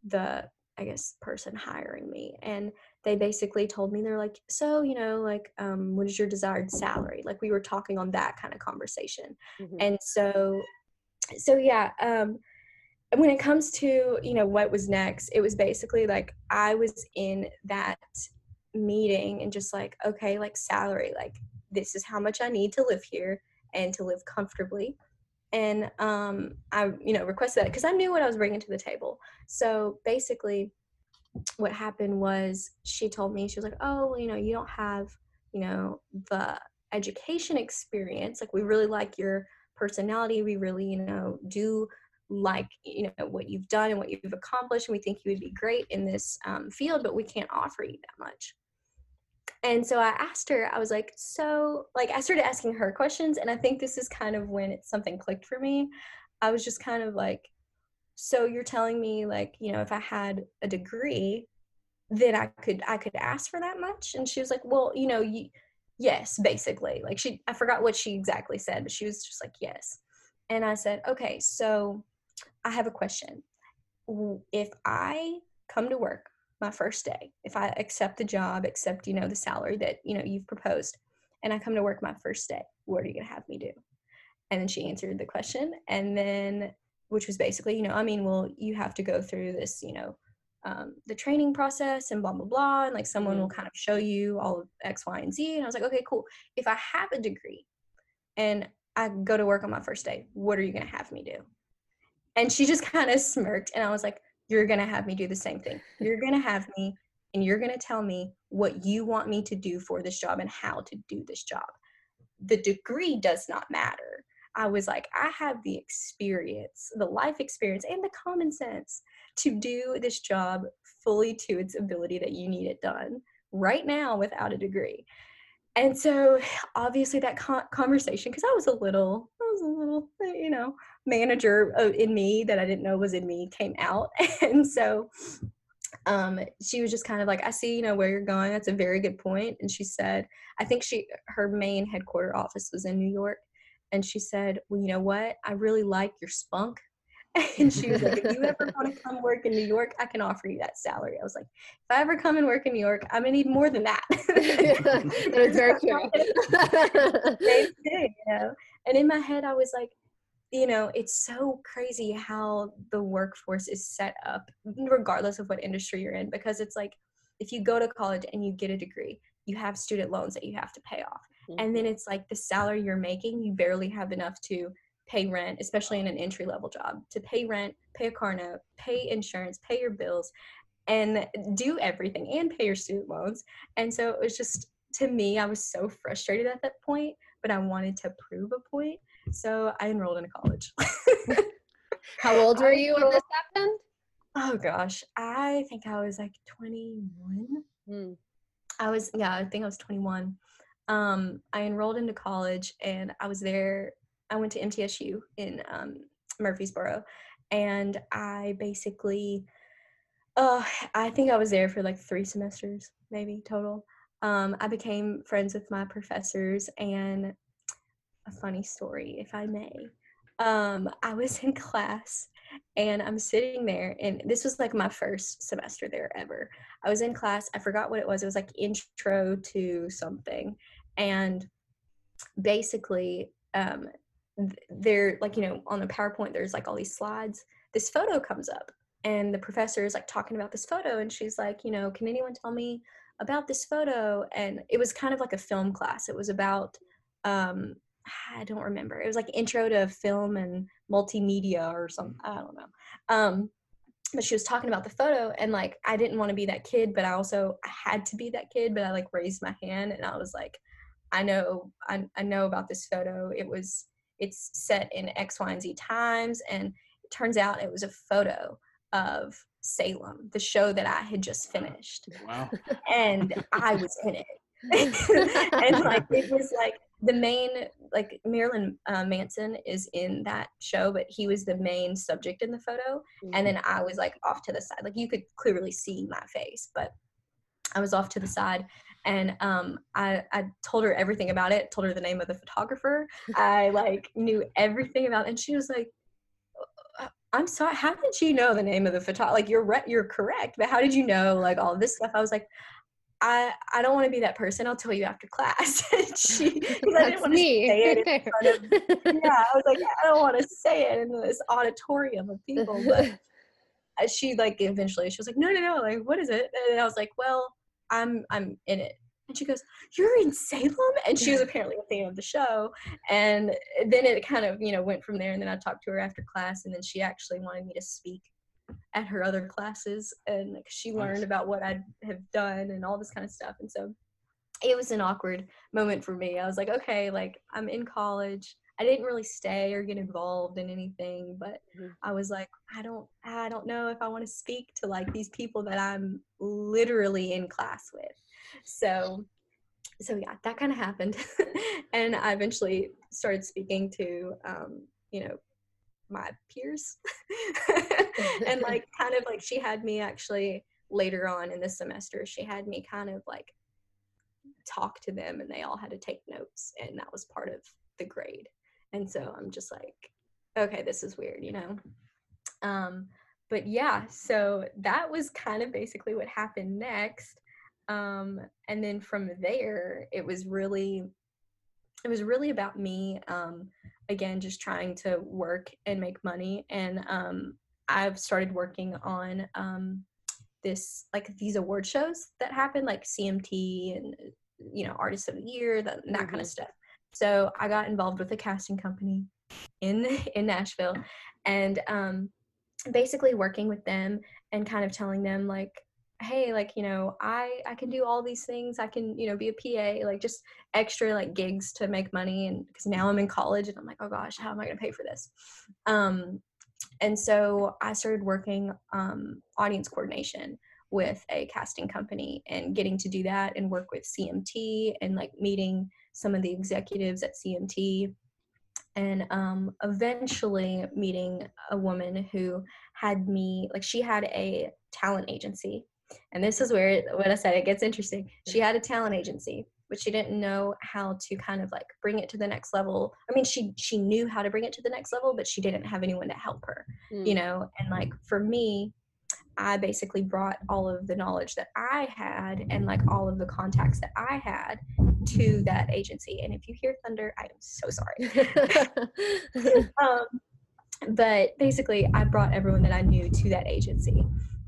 S1: the i guess person hiring me and they basically told me they're like so you know like um what is your desired salary like we were talking on that kind of conversation mm-hmm. and so so yeah um when it comes to you know what was next it was basically like i was in that meeting and just like okay like salary like this is how much i need to live here and to live comfortably and um i you know requested that because i knew what i was bringing to the table. So basically what happened was she told me she was like oh well, you know you don't have you know the education experience. Like we really like your personality. We really you know do like you know what you've done and what you've accomplished and we think you would be great in this um, field but we can't offer you that much and so i asked her i was like so like i started asking her questions and i think this is kind of when it, something clicked for me. I was just kind of like so you're telling me like you know if i had a degree then i could i could ask for that much? And she was like well you know you yes basically. Like she i forgot what she exactly said but she was just like yes. And i said okay so I have a question. If I come to work my first day, if I accept the job, accept, you know, the salary that, you know, you've proposed, and I come to work my first day, what are you going to have me do? And then she answered the question. And then, which was basically, you know, I mean, well, you have to go through this, you know, um, the training process and blah, blah, blah. And like someone will mm-hmm. kind of show you all of X, Y, and Z. And I was like, okay, cool. If I have a degree and I go to work on my first day, what are you going to have me do? And she just <laughs> kind of smirked. And I was like, You're going to have me do the same thing. You're going to have me and you're going to tell me what you want me to do for this job and how to do this job. The degree does not matter. I was like, I have the experience, the life experience, and the common sense to do this job fully to its ability that you need it done right now without a degree. And so, <sighs> obviously, that conversation, because I was a little, I was a little, you know, manager in me that I didn't know was in me came out. <laughs> And so um, she was just kind of like, I see, you know, where you're going. That's a very good point. And she said, I think she, her main headquarter office was in New York. And she said, well, you know what? I really like your spunk. <laughs> And she was like, if you ever want to come work in New York, I can offer you that salary. I was like, if I ever come and work in New York, I'm gonna need more than that. <laughs> that is very true. Same thing, you know. And in my head, I was like, you know, it's so crazy how the workforce is set up, regardless of what industry you're in, because it's like if you go to college and you get a degree, you have student loans that you have to pay off. Mm-hmm. And then it's like the salary you're making, you barely have enough to pay rent, especially in an entry level job, to pay rent, pay a car note, pay insurance, pay your bills, and do everything and pay your student loans. And so it was just, to me, I was so frustrated at that point, but I wanted to prove a point. So I enrolled in a college. <laughs>
S3: How old were you when this happened?
S1: Oh gosh, I think I was like 21. Mm. I was, yeah, I think I was 21. Um, I enrolled into college and I was there. I went to MTSU in um, Murfreesboro, and I basically, uh, I think I was there for like three semesters, maybe total. Um, I became friends with my professors, and a funny story, if I may. Um, I was in <laughs> class and I'm sitting there, and this was like my first semester there ever. I was in class, I forgot what it was. It was like intro to something. And basically, um, they're like, you know, on the PowerPoint, there's like all these slides. This photo comes up, and the professor is like talking about this photo, and she's like, you know, can anyone tell me about this photo? And it was kind of like a film class. It was about um, I don't remember. It was like intro to film and multimedia or something. I don't know. Um, but she was talking about the photo and like I didn't want to be that kid, but I also I had to be that kid. But I like raised my hand and I was like, I know I, I know about this photo. It was it's set in X, Y, and Z times, and it turns out it was a photo of Salem, the show that I had just finished.
S2: Wow.
S1: And I was in it. <laughs> <laughs> and like it was like the main like Marilyn uh, Manson is in that show, but he was the main subject in the photo, mm-hmm. and then I was like off to the side. Like you could clearly see my face, but I was off to the side, and um, I I told her everything about it. Told her the name of the photographer. I like <laughs> knew everything about, it, and she was like. Uh, I'm sorry. How did you know the name of the photographer? Like you're re- you're correct, but how did you know like all this stuff? I was like, I I don't want to be that person. I'll tell you after class. <laughs> she, I didn't want to say it in <laughs> front of, yeah, I was like, I don't want to say it in this auditorium of people. But <laughs> she like eventually she was like, no, no, no, like what is it? And I was like, well, I'm I'm in it. And she goes, You're in Salem? And she was apparently a fan of the show. And then it kind of, you know, went from there. And then I talked to her after class. And then she actually wanted me to speak at her other classes and like she learned about what I'd have done and all this kind of stuff. And so it was an awkward moment for me. I was like, okay, like I'm in college. I didn't really stay or get involved in anything, but mm-hmm. I was like, I don't I don't know if I want to speak to like these people that I'm literally in class with. So so yeah, that kind of happened. <laughs> and I eventually started speaking to um, you know, my peers. <laughs> And <laughs> like kind of like she had me actually later on in the semester she had me kind of like talk to them and they all had to take notes and that was part of the grade. And so i'm just like okay this is weird you know? Um but yeah so that was kind of basically what happened next. Um and then from there it was really it was really about me um again just trying to work and make money and um, i've started working on um, this like these award shows that happen like cmt and you know artist of the year that, that mm-hmm. kind of stuff so i got involved with a casting company in <laughs> in nashville and um, basically working with them and kind of telling them like hey like you know i i can do all these things i can you know be a pa like just extra like gigs to make money and because now i'm in college and i'm like oh gosh how am i going to pay for this? Um and so i started working um audience coordination with a casting company and getting to do that and work with cmt and like meeting some of the executives at cmt and um, eventually meeting a woman who had me like she had a talent agency and this is where what I said it gets interesting. She had a talent agency, but she didn't know how to kind of like bring it to the next level. I mean, she she knew how to bring it to the next level, but she didn't have anyone to help her, mm. you know. And like for me, I basically brought all of the knowledge that I had and like all of the contacts that I had to that agency. And if you hear thunder, I am so sorry. <laughs> <laughs> um, but basically, I brought everyone that I knew to that agency.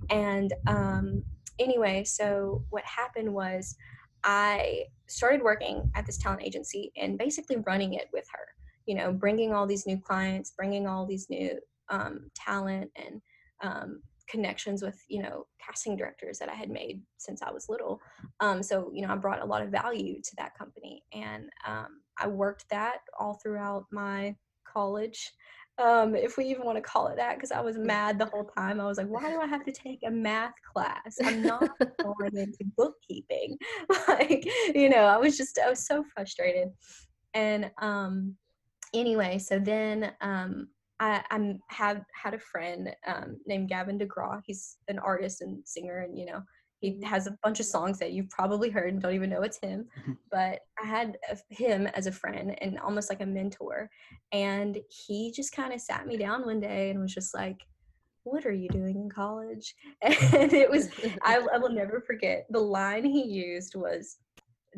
S1: And um, anyway, so what happened was I started working at this talent agency and basically running it with her. You know, bringing all these new clients, bringing all these new um, talent and um, connections with you know casting directors that I had made since I was little. Um, so you know, I brought a lot of value to that company, and um, I worked that all throughout my college um, if we even want to call it that, because I was mad the whole time. I was like, why do I have to take a math class? I'm not <laughs> going into bookkeeping. <laughs> like, you know, I was just, I was so frustrated. And um, anyway, so then um, I, I have had a friend um, named Gavin DeGraw. He's an artist and singer, and you know, he has a bunch of songs that you've probably heard and don't even know it's him. Mm-hmm. But I had a, him as a friend and almost like a mentor. And he just kind of sat me down one day and was just like, what are you doing in college? <laughs> And it was, I, I will never forget, the line he used was,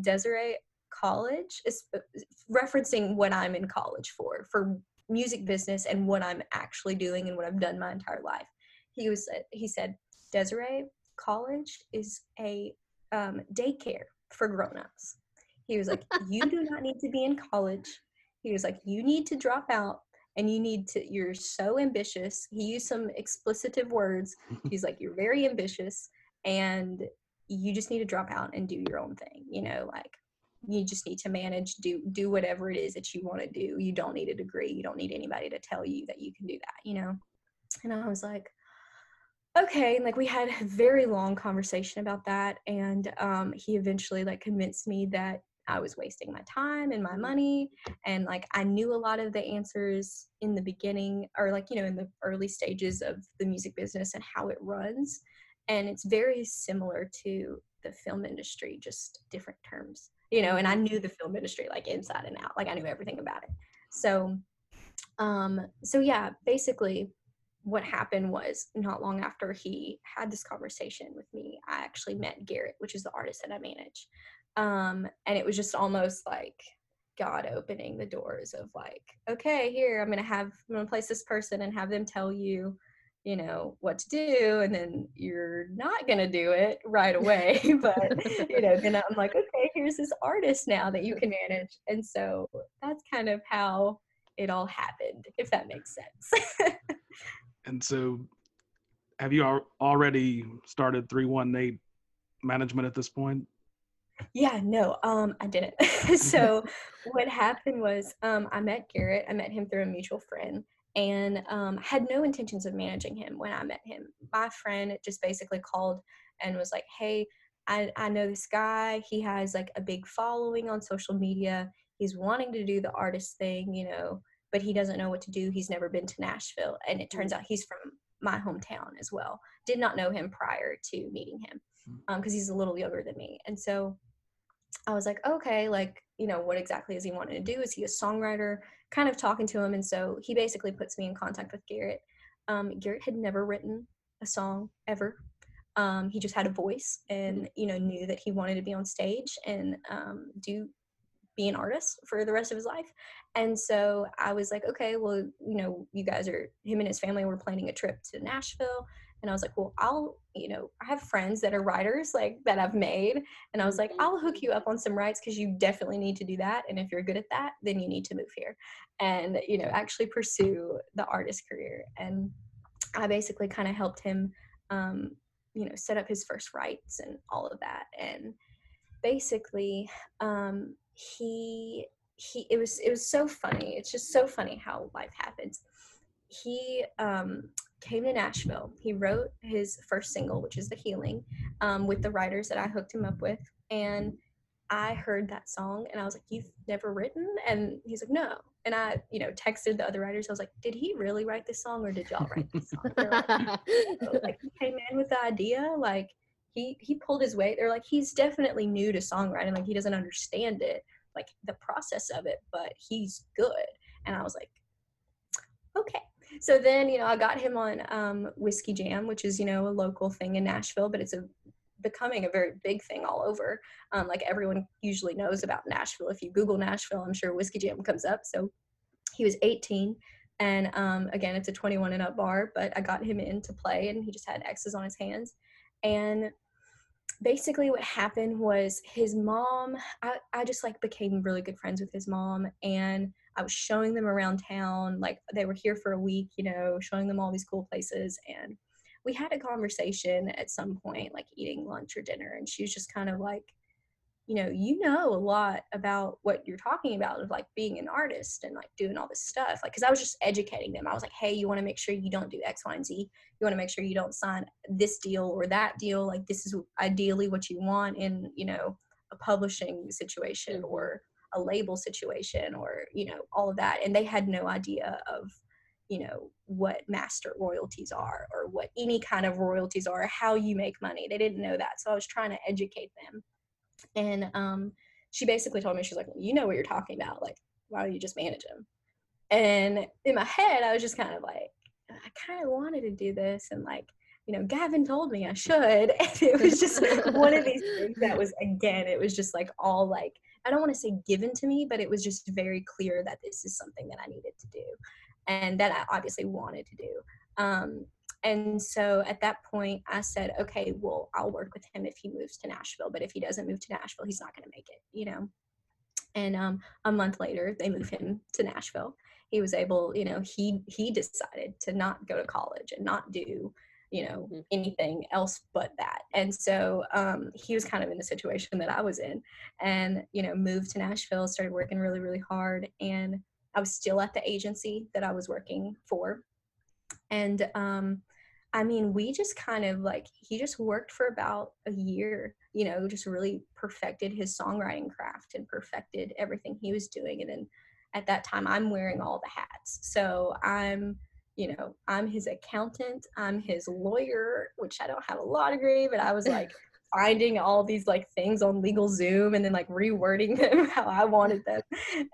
S1: Desiree, college is referencing what I'm in college for, for music business and what I'm actually doing and what I've done my entire life. He was, he said, Desiree, college is a um, daycare for grown-ups. He was like <laughs> you do not need to be in college. He was like you need to drop out and you need to you're so ambitious. He used some explicitive words. <laughs> He's like you're very ambitious and you just need to drop out and do your own thing you know like you just need to manage do do whatever it is that you want to do. You don't need a degree. You don't need anybody to tell you that you can do that you know? And i was like okay and like we had a very long conversation about that and um, he eventually like convinced me that i was wasting my time and my money and like i knew a lot of the answers in the beginning or like you know in the early stages of the music business and how it runs and it's very similar to the film industry just different terms you know and i knew the film industry like inside and out like i knew everything about it. So um so yeah basically what happened was not long after he had this conversation with me, I actually met Garrett, which is the artist that I manage. Um, and it was just almost like God opening the doors of like, okay, here I'm gonna have I'm gonna place this person and have them tell you, you know, what to do, and then you're not gonna do it right away. <laughs> but you know, then I'm like, okay, here's this artist now that you can manage. And so that's kind of how it all happened, if that makes sense. <laughs>
S2: And so, have you already started 318 management at this point?
S1: Yeah, no, um, I didn't. <laughs> <laughs> so, what happened was um, I met Garrett. I met him through a mutual friend and um, had no intentions of managing him when I met him. My friend just basically called and was like, hey, I, I know this guy. He has like a big following on social media. He's wanting to do the artist thing, you know but he doesn't know what to do. He's never been to Nashville. And it turns mm. out he's from my hometown as well. Did not know him prior to meeting him because mm. um, he's a little younger than me. And so I was like, okay, like, you know, what exactly is he wanting to do? Is he a songwriter? Kind of talking to him. And so he basically puts me in contact with Garrett. Um, Garrett had never written a song ever. Um, he just had a voice and, mm. you know, knew that he wanted to be on stage and um, do be an artist for the rest of his life. And so I was like, okay, well, you know, you guys are, him and his family were planning a trip to Nashville. And I was like, well, I'll, you know, I have friends that are writers like that I've made. And I was like, I'll hook you up on some writes because you definitely need to do that. And if you're good at that, then you need to move here and, you know, actually pursue the artist career. And I basically kind of helped him, um, you know, set up his first writes and all of that. And basically, um, he he it was it was so funny. It's just so funny how life happens. He um came to nashville. He wrote his first single which is the healing um, with the writers that i hooked him up with. And i heard that song and i was like you've never written? And he's like no. And i you know texted the other writers. I was like did he really write this song or did y'all write this song? Like, <laughs> like he came in with the idea like he he pulled his weight. They're like he's definitely new to songwriting, like he doesn't understand it, like the process of it, but he's good. And I was like, okay. So then you know I got him on um, Whiskey Jam, which is you know a local thing in Nashville, but it's a becoming a very big thing all over. Um, like everyone usually knows about Nashville. If you Google Nashville, I'm sure Whiskey Jam comes up. So he was 18 and um, again it's a 21 and up bar but i got him in to play and he just had x's on his hands and basically what happened was his mom I, I just like became really good friends with his mom and i was showing them around town like they were here for a week you know showing them all these cool places and we had a conversation at some point like eating lunch or dinner and she was just kind of like you know you know a lot about what you're talking about of like being an artist and like doing all this stuff like because i was just educating them. I was like hey you want to make sure you don't do x y and z. You want to make sure you don't sign this deal or that deal. Like this is ideally what you want in you know a publishing situation or a label situation or you know all of that. And they had no idea of you know what master royalties are or what any kind of royalties are how you make money. They didn't know that. So i was trying to educate them and um, she basically told me, she's like, you know what you're talking about. Like, why don't you just manage him? And in my head, I was just kind of like, I kind of wanted to do this. And like, you know, Gavin told me I should. <laughs> And it was just one of these things that was, again, it was just like all like, I don't want to say given to me, but it was just very clear that this is something that I needed to do and that I obviously wanted to do. Um, and so at that point, I said, okay, well, I'll work with him if he moves to Nashville. But if he doesn't move to Nashville, he's not going to make it, you know? And um, a month later, they moved him to Nashville. He was able, you know, he he decided to not go to college and not do, you know, mm-hmm. anything else but that. And so um, he was kind of in the situation that I was in, and you know, moved to Nashville, started working really, really hard, and I was still at the agency that I was working for, and um, I mean, we just kind of like, he just worked for about a year, you know, just really perfected his songwriting craft and perfected everything he was doing. And then at that time, I'm wearing all the hats. So I'm, you know, I'm his accountant, I'm his lawyer, which I don't have a law degree, but I was like, <laughs> finding all these like things on LegalZoom and then like rewording <laughs> them how I wanted them.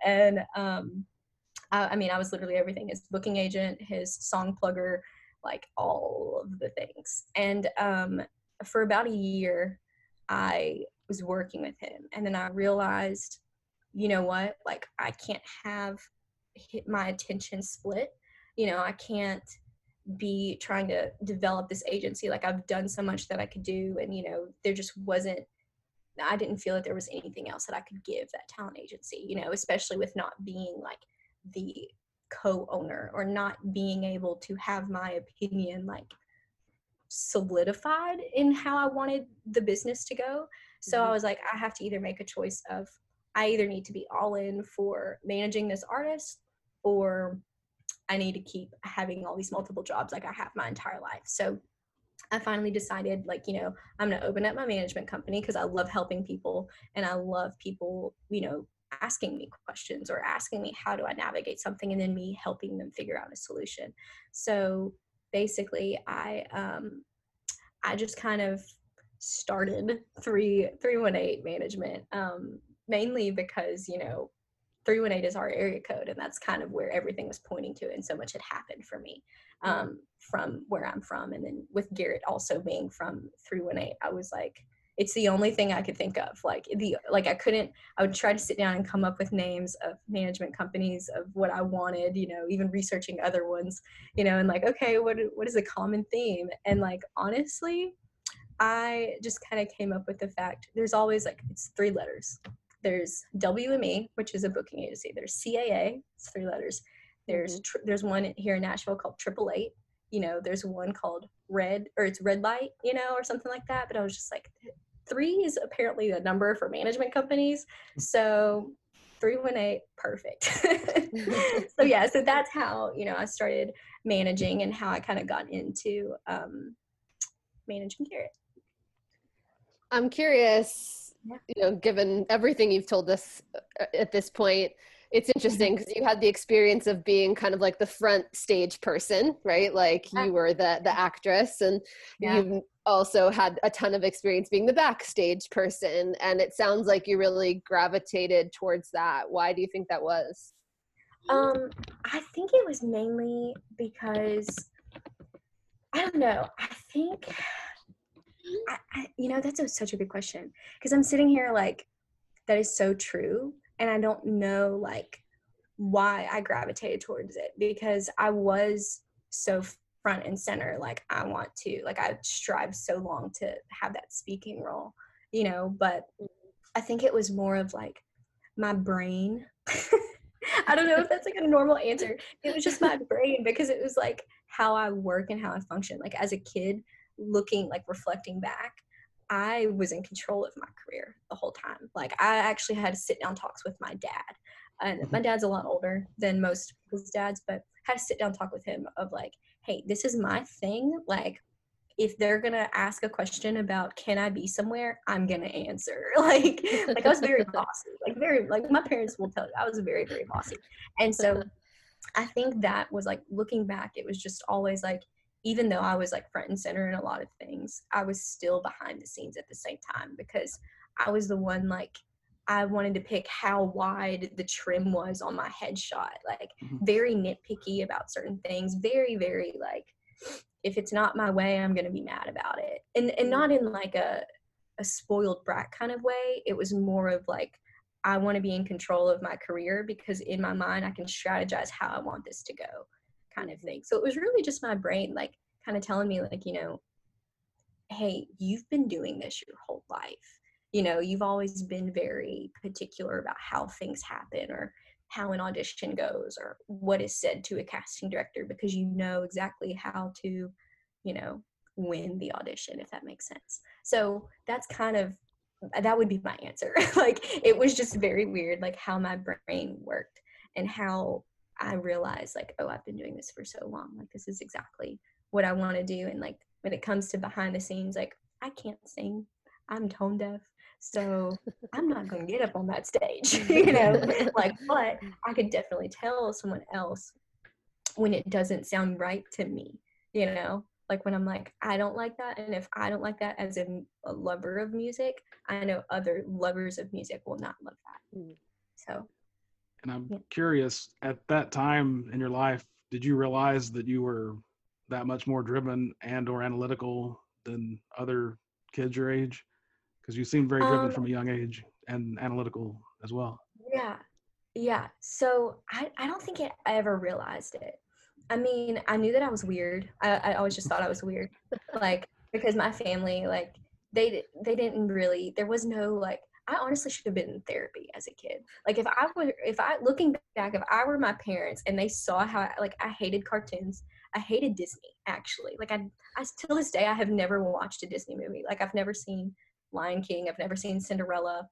S1: And um, I, I mean, I was literally everything his booking agent, his song plugger, like all of the things. And um, for about a year, I was working with him. And then I realized, you know what? Like, I can't have my attention split. You know, I can't be trying to develop this agency. Like, I've done so much that I could do. And, you know, there just wasn't, I didn't feel that there was anything else that I could give that talent agency, you know, especially with not being like the co-owner or not being able to have my opinion like solidified in how I wanted the business to go. So mm-hmm. I was like, I have to either make a choice of I either need to be all in for managing this artist or I need to keep having all these multiple jobs like I have my entire life. So I finally decided, like, you know, I'm going to open up my management company because I love helping people and I love people, you know, asking me questions or asking me how do I navigate something? and then me helping them figure out a solution. So basically I um I just kind of started three three one eight management um mainly because you know 318 is our area code and that's kind of where everything was pointing to and so much had happened for me um, from where i'm from. And then with garrett also being from 318 i was like it's the only thing I could think of. Like the like I couldn't I would try to sit down and come up with names of management companies of what I wanted, you know, even researching other ones, you know, and like, okay, what what is a common theme? And like honestly, I just kind of came up with the fact there's always like it's three letters. There's WME, which is a booking agency. There's CAA, it's three letters. There's mm-hmm. tr- there's one here in Nashville called Triple Eight. You know, there's one called Red or it's Red Light, you know, or something like that. But I was just like, three is apparently the number for management companies. So 318, perfect. <laughs> so yeah, so that's how, you know, I started managing and how I kind of got into um, managing Garrett.
S3: I'm curious, yeah. you know, given everything you've told us uh, at this point, it's interesting because you had the experience of being kind of like the front stage person right? Like you were the the actress and yeah. you've also had a ton of experience being the backstage person and it sounds like you really gravitated towards that. Why do you think that was?
S1: Um i think it was mainly because i don't know i think I, I you know that's a, such a good question because i'm sitting here like that is so true and I don't know like why I gravitated towards it because I was so front and center like i want to like i strive so long to have that speaking role you know but mm-hmm. i think it was more of like my brain. <laughs> I don't know if that's like a normal answer. It was just my brain because it was like how i work and how i function like as a kid looking like reflecting back I was in control of my career the whole time. Like I actually had to sit down talks with my dad. And my mm-hmm. dad's a lot older than most people's dads, but had to sit down talk with him of like, hey, this is my thing. Like if they're gonna ask a question about can I be somewhere, I'm gonna answer. <laughs> Like like I was very <laughs> bossy. Like very like my parents will tell you I was very, very bossy. And so <laughs> I think that was like looking back, it was just always like even though I was like front and center in a lot of things, I was still behind the scenes at the same time because I was the one like I wanted to pick how wide the trim was on my headshot. Like mm-hmm. very nitpicky about certain things, very, very like if it's not my way, I'm gonna be mad about it. And and not in like a a spoiled brat kind of way. It was more of like I want to be in control of my career because in my mind I can strategize how I want this to go kind of thing. So it was really just my brain like kind of telling me like, you know, hey, you've been doing this your whole life. You know, you've always been very particular about how things happen or how an audition goes or what is said to a casting director because you know exactly how to, you know, win the audition if that makes sense. So that's kind of uh, that would be my answer. <laughs> like it was just very weird like how my brain worked and how I realized like, oh, I've been doing this for so long. Like this is exactly what I want to do. And like when it comes to behind the scenes, like I can't sing. I'm tone deaf. So I'm not gonna get up on that stage, <laughs> you know. <laughs> like, but I could definitely tell someone else when it doesn't sound right to me, you know. Like when I'm like, I don't like that, and if I don't like that as a, a lover of music, I know other lovers of music will not love that. Mm. So
S2: and I'm yeah. curious, at that time in your life, did you realize that you were that much more driven and or analytical than other kids your age? Because you seemed very driven um, from a young age and analytical as well.
S1: Yeah. Yeah. So I, I don't think it, I ever realized it. I mean, I knew that I was weird. I, I always just thought I was weird. like, because my family, like, they they didn't really there was no like I honestly should have been in therapy as a kid. Like if I were, if I looking back, if I were my parents and they saw how like I hated cartoons, I hated Disney actually. Like I, I till this day I have never watched a Disney movie. Like I've never seen Lion King. I've never seen Cinderella.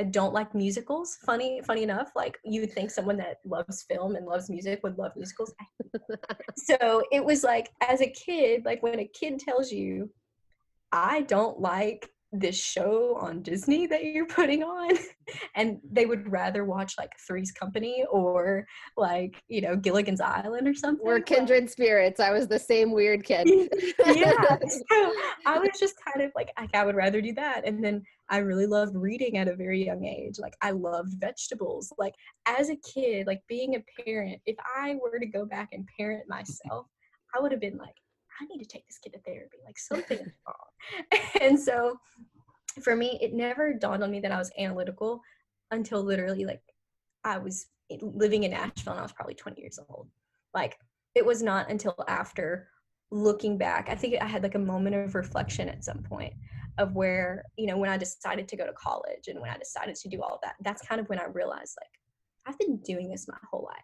S1: I don't like musicals. Funny, funny enough, like you would think someone that loves film and loves music would love musicals. <laughs> so it was like as a kid, like when a kid tells you, I don't like this show on Disney that you're putting on <laughs> and they would rather watch like Three's Company or like, you know, Gilligan's Island or something.
S3: We're kindred spirits. I was the same weird kid. <laughs>
S1: yeah. <laughs> So I was just kind of like, I would rather do that. And then I really loved reading at a very young age. Like I loved vegetables. Like as a kid, like being a parent, if I were to go back and parent myself, I would have been like, I need to take this kid to therapy. Like something is <laughs> wrong. <laughs> and so for me, it never dawned on me that I was analytical until literally like I was living in Nashville and I was probably 20 years old. Like it was not until after looking back, I think I had like a moment of reflection at some point of where, you know, when I decided to go to college and when I decided to do all of that, that's kind of when I realized like I've been doing this my whole life.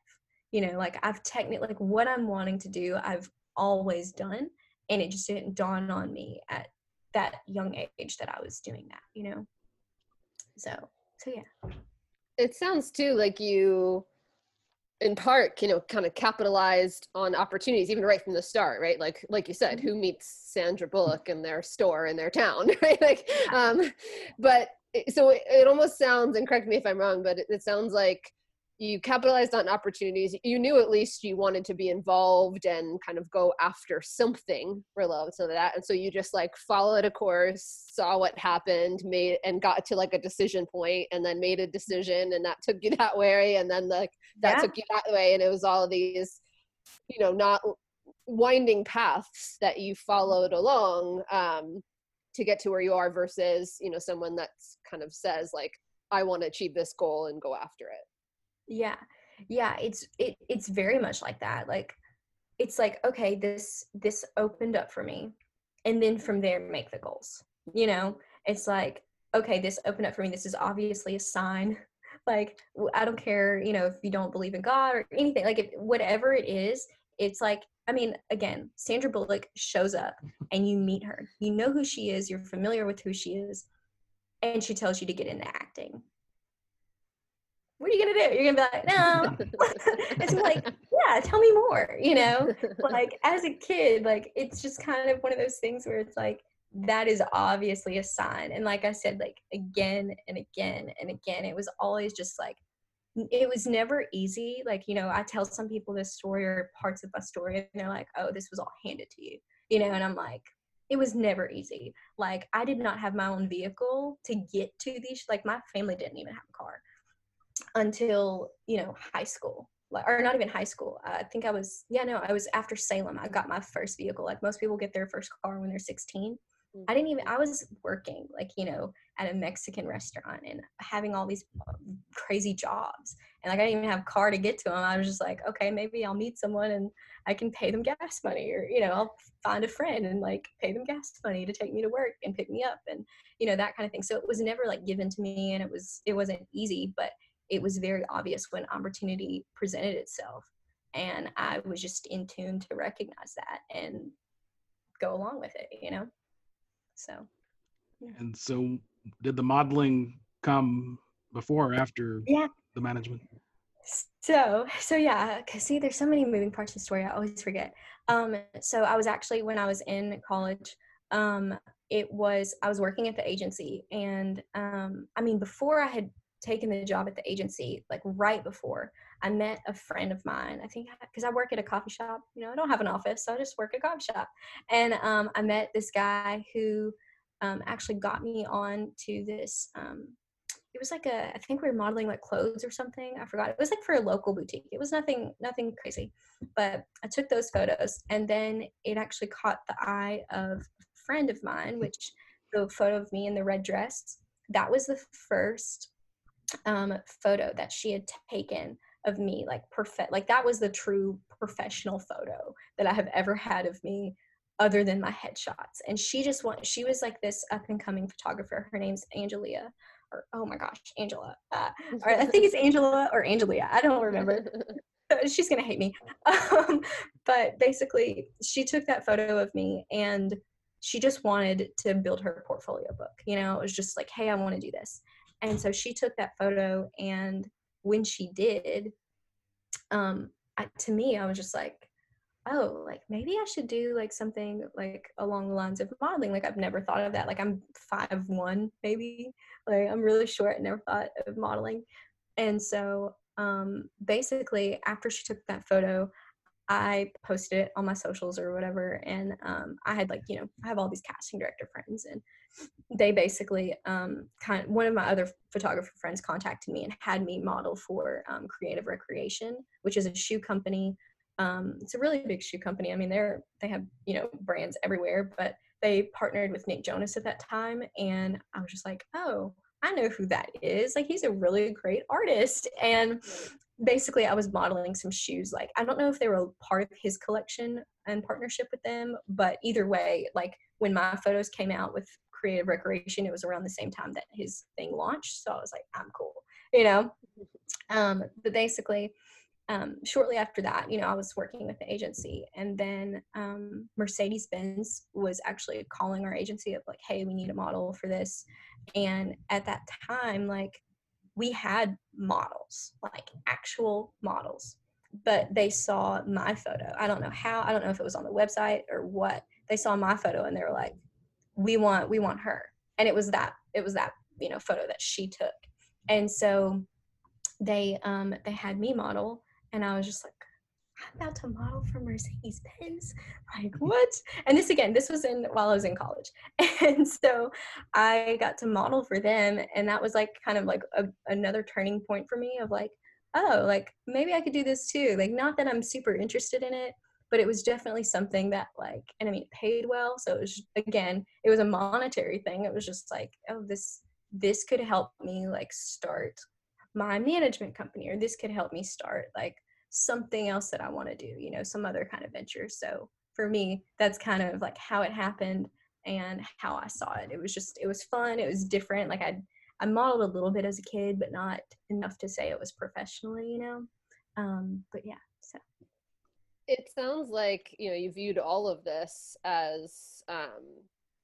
S1: You know, like I've technically like what I'm wanting to do, I've always done and it just didn't dawn on me at that young age that I was doing that, you know. So, so yeah.
S3: It sounds too like you in part, you know, kind of capitalized on opportunities even right from the start, right? Like like you said, who mm-hmm. meets Sandra Bullock in their store in their town, <laughs> right? Like um but so it, it almost sounds and correct me if I'm wrong, but it, it sounds like you capitalized on opportunities you knew at least you wanted to be involved and kind of go after something related to that and so you just like followed a course saw what happened made and got to like a decision point and then made a decision and that took you <laughs> that way and then like that yeah. took you that way and it was all of these you know not winding paths that you followed along um, to get to where you are versus you know someone that's kind of says like i want to achieve this goal and go after it
S1: yeah. Yeah, it's it it's very much like that. Like it's like okay this this opened up for me and then from there make the goals you know it's like okay this opened up for me this is obviously a sign <laughs> like i don't care you know if you don't believe in god or anything like if, whatever it is it's like i mean again sandra bullock shows up <laughs> and you meet her you know who she is you're familiar with who she is and she tells you to get into acting what are you gonna do? You're gonna be like, no. <laughs> it's like, yeah, tell me more. You know, like as a kid, like it's just kind of one of those things where it's like that is obviously a sign. And like I said, like again and again and again, it was always just like it was never easy. Like, you know, I tell some people this story or parts of a story and they're like, oh, this was all handed to you. You know, and I'm like, it was never easy. Like I did not have my own vehicle to get to these like my family didn't even have a car until you know high school or not even high school i think i was yeah no i was after salem i got my first vehicle like most people get their first car when they're 16 mm-hmm. i didn't even i was working like you know at a mexican restaurant and having all these crazy jobs and like i didn't even have a car to get to them i was just like okay maybe i'll meet someone and i can pay them gas money or you know i'll find a friend and like pay them gas money to take me to work and pick me up and you know that kind of thing so it was never like given to me and it was it wasn't easy but it was very obvious when opportunity presented itself and i was just in tune to recognize that and go along with it you know so
S2: yeah. and so did the modeling come before or after
S1: yeah.
S2: the management
S1: so so yeah because see there's so many moving parts of the story i always forget um so i was actually when i was in college um it was i was working at the agency and um i mean before i had taken the job at the agency like right before i met a friend of mine i think because i work at a coffee shop you know i don't have an office so i just work at a coffee shop. And um, i met this guy who um, actually got me on to this um, it was like a i think we were modeling like clothes or something i forgot it was like for a local boutique it was nothing nothing crazy. But i took those photos and then it actually caught the eye of a friend of mine which the photo of me in the red dress that was the first um, photo that she had taken of me like perfect like that was the true professional photo that i have ever had of me other than my headshots. And she just want she was like this up and coming photographer. Her name's angelia or oh my gosh angela uh, or i think it's <laughs> angela or angelia i don't remember. <laughs> She's gonna hate me. <laughs> Um, but basically she took that photo of me and she just wanted to build her portfolio book you know? It was just like hey i want to do this and so she took that photo and when she did um I, to me i was just like oh like maybe i should do like something like along the lines of modeling. Like i've never thought of that. Like i'm five one maybe. Like i'm really short. Never thought of modeling. And so um basically after she took that photo I posted it on my socials or whatever, and um, I had like you know I have all these casting director friends, and they basically um, kind of, one of my other photographer friends contacted me and had me model for um, Creative Recreation, which is a shoe company. Um, it's a really big shoe company. I mean, they're they have you know brands everywhere, but they partnered with Nick Jonas at that time, and I was just like, oh, I know who that is. Like he's a really great artist. And basically I was modeling some shoes. Like I don't know if they were part of his collection and partnership with them, but either way, like when my photos came out with Creative Recreation, it was around the same time that his thing launched. So I was like, I'm cool, you know. Um, but basically, um, shortly after that, you know, I was working with the agency, and then um, Mercedes Benz was actually calling our agency of like, "Hey, we need a model for this," and at that time, like we had models, like actual models, but they saw my photo. I don't know how, I don't know if it was on the website or what. They saw my photo and they were like, we want, we want her. And it was that, it was that, you know, photo that she took. And so they, um, they had me model and I was just like, I'm about to model for Mercedes Benz. Like, what? And this again, this was in while I was in college. <laughs> And so I got to model for them. And that was like kind of like a, another turning point for me of like, oh, like maybe I could do this too. Like, not that I'm super interested in it, but it was definitely something that like, and I mean, it paid well. So it was, again, it was a monetary thing. It was just like, oh, this, this could help me like start my management company or this could help me start like something else that I want to do, you know, some other kind of venture. So for me, that's kind of like how it happened and how I saw it. It was just it was fun, it was different. Like I I modeled a little bit as a kid, but not enough to say it was professionally, you know. Um, but yeah, so
S3: it sounds like you know you viewed all of this as um,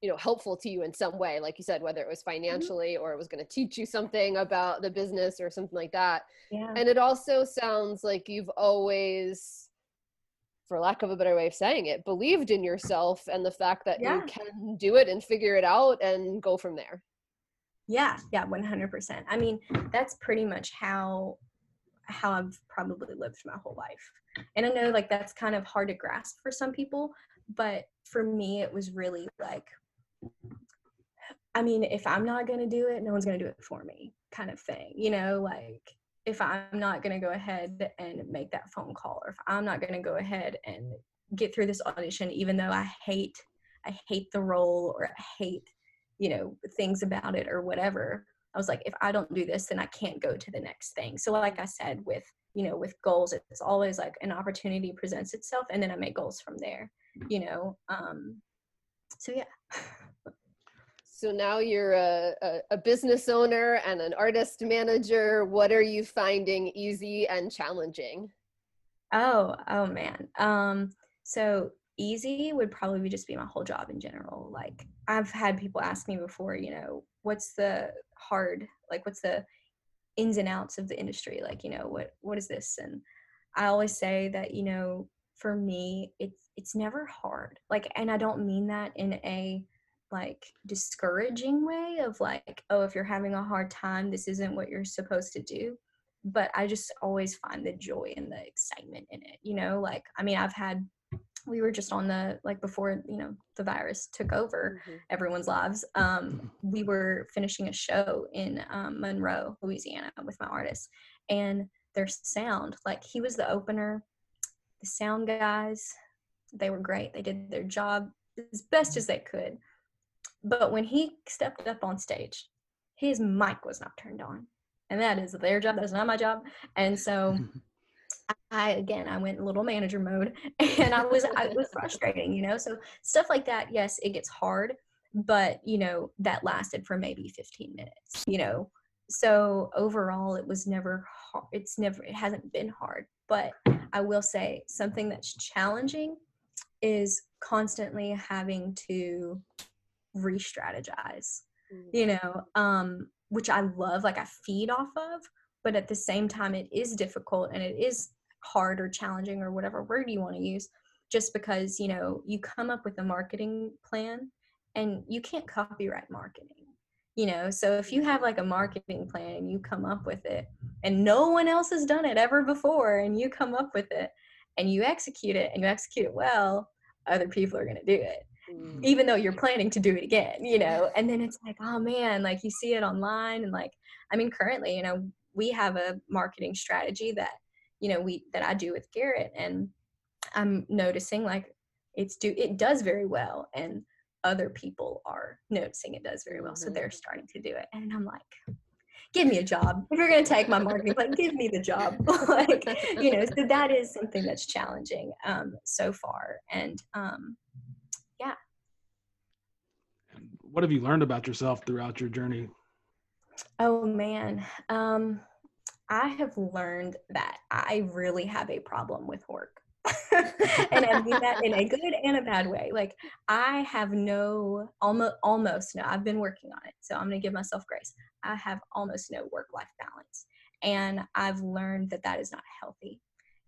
S3: you know helpful to you in some way like you said whether it was mm-hmm. financially or it was going to teach you something about the business or something like that yeah. and it also sounds like you've always for lack of a better way of saying it believed in yourself and the fact that yeah. you can do it and figure it out and go from there
S1: yeah yeah 100% i mean that's pretty much how how i've probably lived my whole life and i know like that's kind of hard to grasp for some people but for me it was really like I mean, if I'm not going to do it, no one's going to do it for me, kind of thing. You know, like if I'm not going to go ahead and make that phone call, or if I'm not going to go ahead and get through this audition, even though I hate, I hate the role or I hate, you know, things about it or whatever. I was like, if I don't do this, then I can't go to the next thing. So, like I said, with you know, with goals, it's always like an opportunity presents itself, and then I make goals from there. You know, um, so yeah. <laughs>
S3: So now you're a, a, a, business owner and an artist manager. What are you finding easy and challenging?
S1: Oh, oh man. Um, so easy would probably just be my whole job in general. Like I've had people ask me before, you know, what's the hard, like what's the ins and outs of the industry? Like, you know, what what is this? And I always say that, you know, for me, it's it's never hard. Like, and I don't mean that in a like discouraging way of like oh if you're having a hard time this isn't what you're supposed to do. But i just always find the joy and the excitement in it you know like i mean i've had we were just on the like before you know the virus took over mm-hmm. everyone's lives um we were finishing a show in um, monroe louisiana with my artist and their sound like he was the opener. The sound guys they were great. They did their job as best as they could but when he stepped up on stage, his mic was not turned on. And that is their job. That's not my job. And so <laughs> I again I went little manager mode <laughs> and I was I was frustrating, you know. So stuff like that, yes, it gets hard, but you know, that lasted for maybe 15 minutes, you know. So overall it was never hard. It's never it hasn't been hard. But I will say something that's challenging is constantly having to re-strategize mm. you know um which i love like i feed off of but at the same time it is difficult and it is hard or challenging or whatever word you want to use just because you know you come up with a marketing plan and you can't copyright marketing you know? So if you have like a marketing plan and you come up with it and no one else has done it ever before and you come up with it and you execute it and you execute it well other people are going to do it mm. even though you're planning to do it again, you know? And then it's like, oh man, like you see it online and like, I mean, currently, you know, we have a marketing strategy that, you know, we, that I do with Garrett and I'm noticing like it's do, it does very well. And other people are noticing it does very well. So they're mm-hmm. starting to do it. And I'm like, give me a job. If you're going to take my marketing plan, give me the job. <laughs> like, you know, so that is something that's challenging um, so far. And um, yeah.
S2: What have you learned about yourself throughout your journey?
S1: Oh man. Um, I have learned that I really have a problem with work. <laughs> and I mean that in a good and a bad way. Like I have no almost almost no. I've been working on it, so I'm gonna give myself grace. I have almost no work life balance, and I've learned that that is not healthy.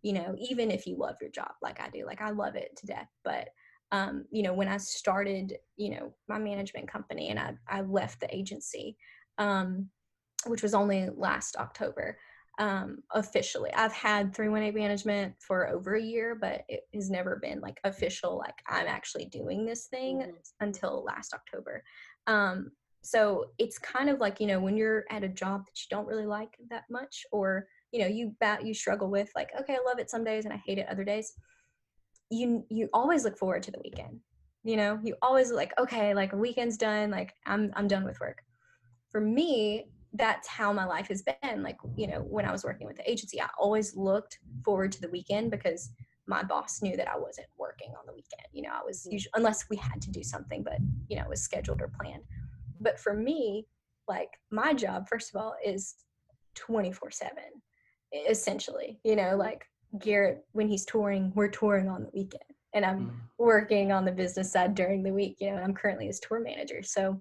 S1: You know, even if you love your job like I do, like I love it to death, but um, you know, when I started, you know, my management company and I, I left the agency, um, which was only last October, um, officially. I've had 318 management for over a year, but it has never been like official, like I'm actually doing this thing mm-hmm. until last October. Um, so it's kind of like, you know, when you're at a job that you don't really like that much, or, you know, you bat, you struggle with like, okay, I love it some days and I hate it other days you you always look forward to the weekend you know you always like okay like weekend's done like i'm i'm done with work for me that's how my life has been. Like, you know, when I was working with the agency, I always looked forward to the weekend because my boss knew that I wasn't working on the weekend. You know, I was mm-hmm. usually, unless we had to do something, but, you know, it was scheduled or planned. But for me, like, my job, first of all, is 24 7, essentially. You know, like Garrett, when he's touring, we're touring on the weekend and I'm mm. working on the business side during the week. You know, I'm currently his tour manager. So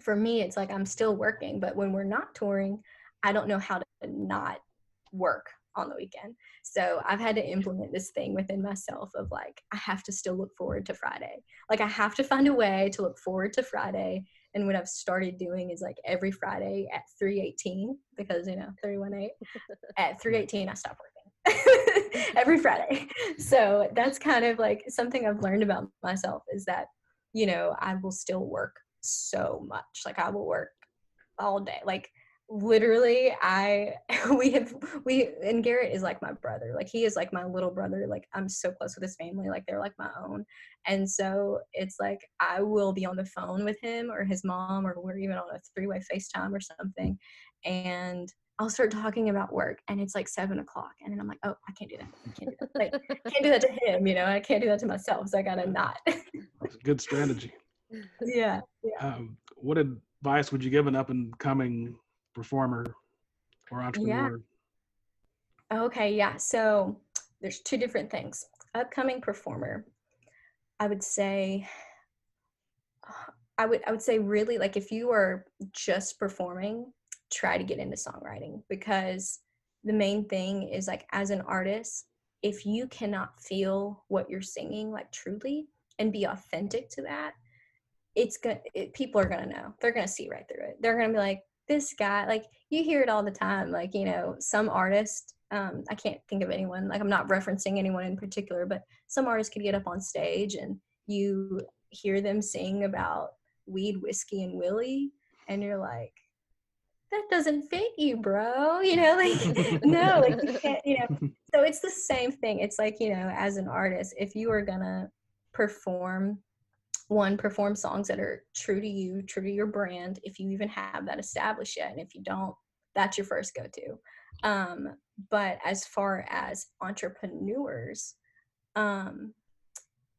S1: for me, it's like I'm still working, but when we're not touring, I don't know how to not work on the weekend. So I've had to implement this thing within myself of like, I have to still look forward to Friday. Like, I have to find a way to look forward to Friday. And what I've started doing is like every Friday at 318, because you know, 318, at 318, I stop working <laughs> every Friday. So that's kind of like something I've learned about myself is that, you know, I will still work so much. Like I will work all day. Like literally I <laughs> we have we and Garrett is like my brother. Like he is like my little brother. Like I'm so close with his family. Like they're like my own. And so it's like I will be on the phone with him or his mom or we're even on a three-way FaceTime or something. And I'll start talking about work and it's like seven o'clock and then I'm like, oh, I can't do that. I can't do that. Like, I can't do that to him, you know, I can't do that to myself. So I gotta not.
S2: That's a good strategy <laughs>
S1: yeah, yeah.
S2: Um, what advice would you give an up and coming performer or entrepreneur?
S1: Yeah. Okay, yeah. So there's two different things. Upcoming performer, I would say I would I would say really like if you are just performing, try to get into songwriting because the main thing is like as an artist, if you cannot feel what you're singing like truly and be authentic to that, it's good it, people are gonna know. They're gonna see right through it. They're gonna be like this guy like you hear it all the time like you know some artist um, i can't think of anyone like i'm not referencing anyone in particular but some artists could get up on stage and you hear them sing about weed whiskey and willie and you're like that doesn't fit you bro you know like <laughs> no like you can't you know. <laughs> So it's the same thing it's like you know as an artist if you are gonna perform one perform songs that are true to you true to your brand if you even have that established yet and if you don't that's your first go-to. Um, but as far as entrepreneurs um,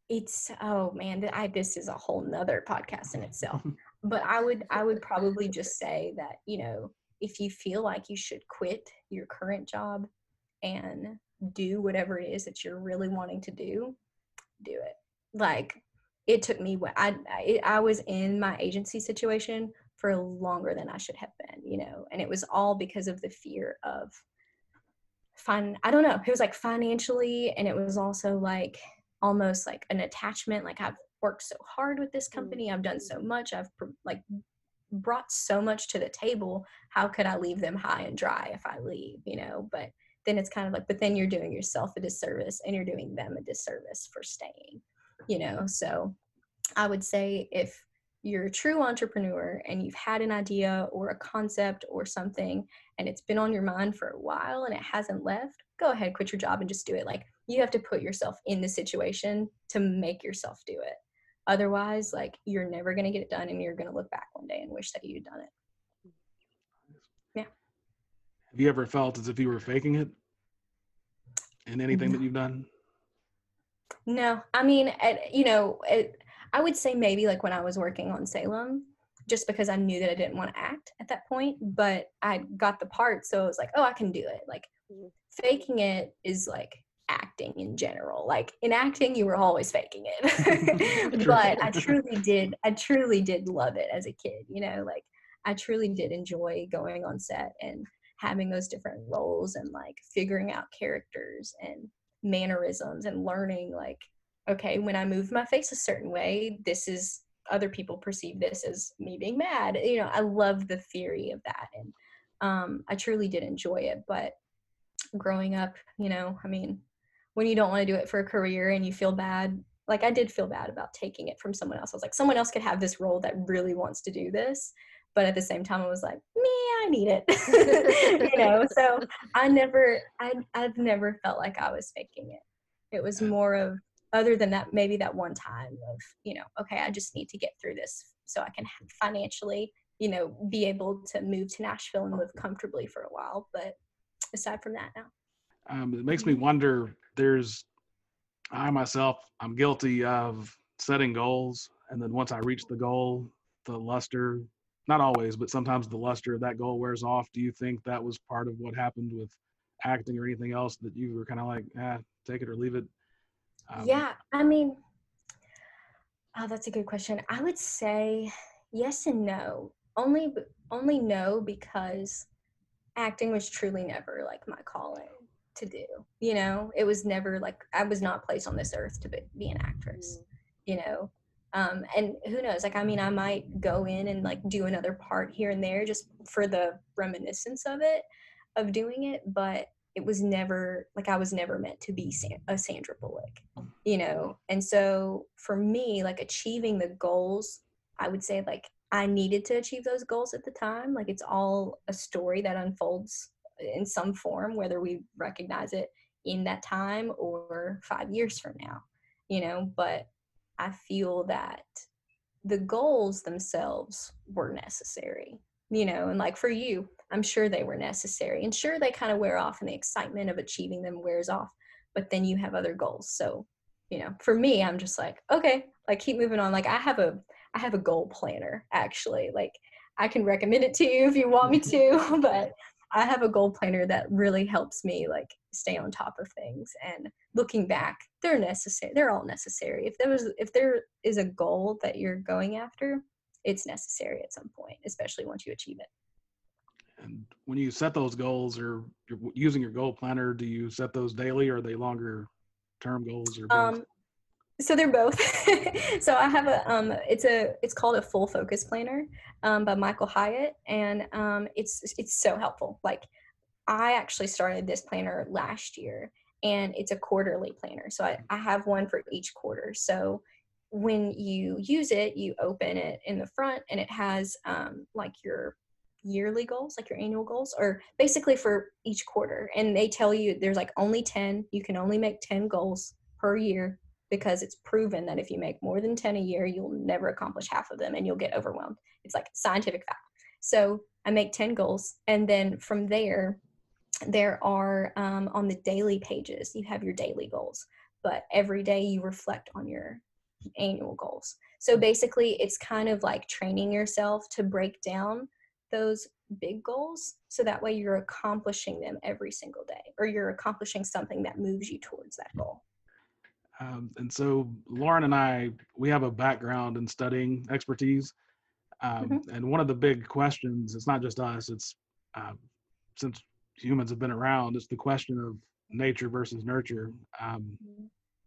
S1: it's oh man I, this is a whole nother podcast in itself <laughs> but i would i would probably just say that you know if you feel like you should quit your current job and do whatever it is that you're really wanting to do do it like it took me I, I I was in my agency situation for longer than I should have been, you know, and it was all because of the fear of fun. I don't know. It was like financially, and it was also like almost like an attachment. Like I've worked so hard with this company. I've done so mm-hmm. much. I've like brought so much to the table. How could I leave them high and dry if I leave, you know? But then it's kind of like, but then you're doing yourself a disservice and you're doing them a disservice for staying you know so i would say if you're a true entrepreneur and you've had an idea or a concept or something and it's been on your mind for a while and it hasn't left go ahead quit your job and just do it like you have to put yourself in the situation to make yourself do it otherwise like you're never going to get it done and you're going to look back one day and wish that you'd done it yeah
S2: have you ever felt as if you were faking it in anything no. that you've done
S1: no, I mean, at, you know, it, I would say maybe like when I was working on Salem, just because I knew that I didn't want to act at that point, but I got the part, so it was like, oh, I can do it. Like mm-hmm. faking it is like acting in general. Like in acting, you were always faking <laughs> it, <laughs> but I truly did. I truly did love it as a kid. You know, like I truly did enjoy going on set and having those different roles and like figuring out characters and mannerisms and learning like okay when i move my face a certain way this is other people perceive this as me being mad you know i love the theory of that and um, i truly did enjoy it but growing up you know i mean when you don't want to do it for a career and you feel bad like i did feel bad about taking it from someone else. I was like someone else could have this role that really wants to do this. But at the same time i was like me i need it. <laughs> You know so <laughs> i never I, i've never felt like i was faking it. It was mm. more of other than that maybe that one time of you know okay i just need to get through this so i can financially you know, be able to move to Nashville and live comfortably for a while. But aside from that, now.
S2: Um, it makes me wonder. There's, I myself, I'm guilty of setting goals, and then once I reach the goal, the luster, not always, but sometimes the luster of that goal wears off. Do you think that was part of what happened with acting or anything else that you were kind of like, ah, take it or leave it?
S1: Um, yeah, I mean, oh, that's a good question. I would say yes and no. Only, only no because acting was truly never like my calling to do. You know, it was never like I was not placed on this earth to be, be an actress. Mm. You know, um, and who knows? Like, I mean, I might go in and like do another part here and there just for the reminiscence of it, of doing it. But it was never like I was never meant to be a Sandra Bullock, you know. And so for me, like achieving the goals, I would say like I needed to achieve those goals at the time. Like it's all a story that unfolds in some form, whether we recognize it in that time or five years from now, you know. But I feel that the goals themselves were necessary, you know, and like for you, I'm sure they were necessary. And sure, they kind of wear off and the excitement of achieving them wears off, but then you have other goals. So, you know, for me, I'm just like, okay, like keep moving on. Like I have a, I have a goal planner actually. Like I can recommend it to you if you want me to, <laughs> but I have a goal planner that really helps me like stay on top of things. And looking back, they're necessary. They're all necessary. If there was, if there is a goal that you're going after, it's necessary at some point, especially once you achieve it.
S2: And when you set those goals or you're using your goal planner, do you set those daily or are they longer term goals or both? Um,
S1: so they're both. <laughs> so I have a um it's a it's called a full focus planner um by Michael Hyatt and um it's it's so helpful. Like I actually started this planner last year and it's a quarterly planner. So I, I have one for each quarter. So when you use it, you open it in the front and it has um, like your yearly goals, like your annual goals, or basically for each quarter. And they tell you there's like only 10, you can only make 10 goals per year because it's proven that if you make more than 10 a year, you'll never accomplish half of them and you'll get overwhelmed. It's like scientific fact. So I make 10 goals. And then from there, there are um, on the daily pages, you have your daily goals, but every day you reflect on your annual goals. So basically, it's kind of like training yourself to break down those big goals so that way you're accomplishing them every single day or you're accomplishing something that moves you towards that goal
S2: um, and so lauren and i we have a background in studying expertise um, mm-hmm. and one of the big questions it's not just us it's uh, since humans have been around it's the question of nature versus nurture um, mm-hmm.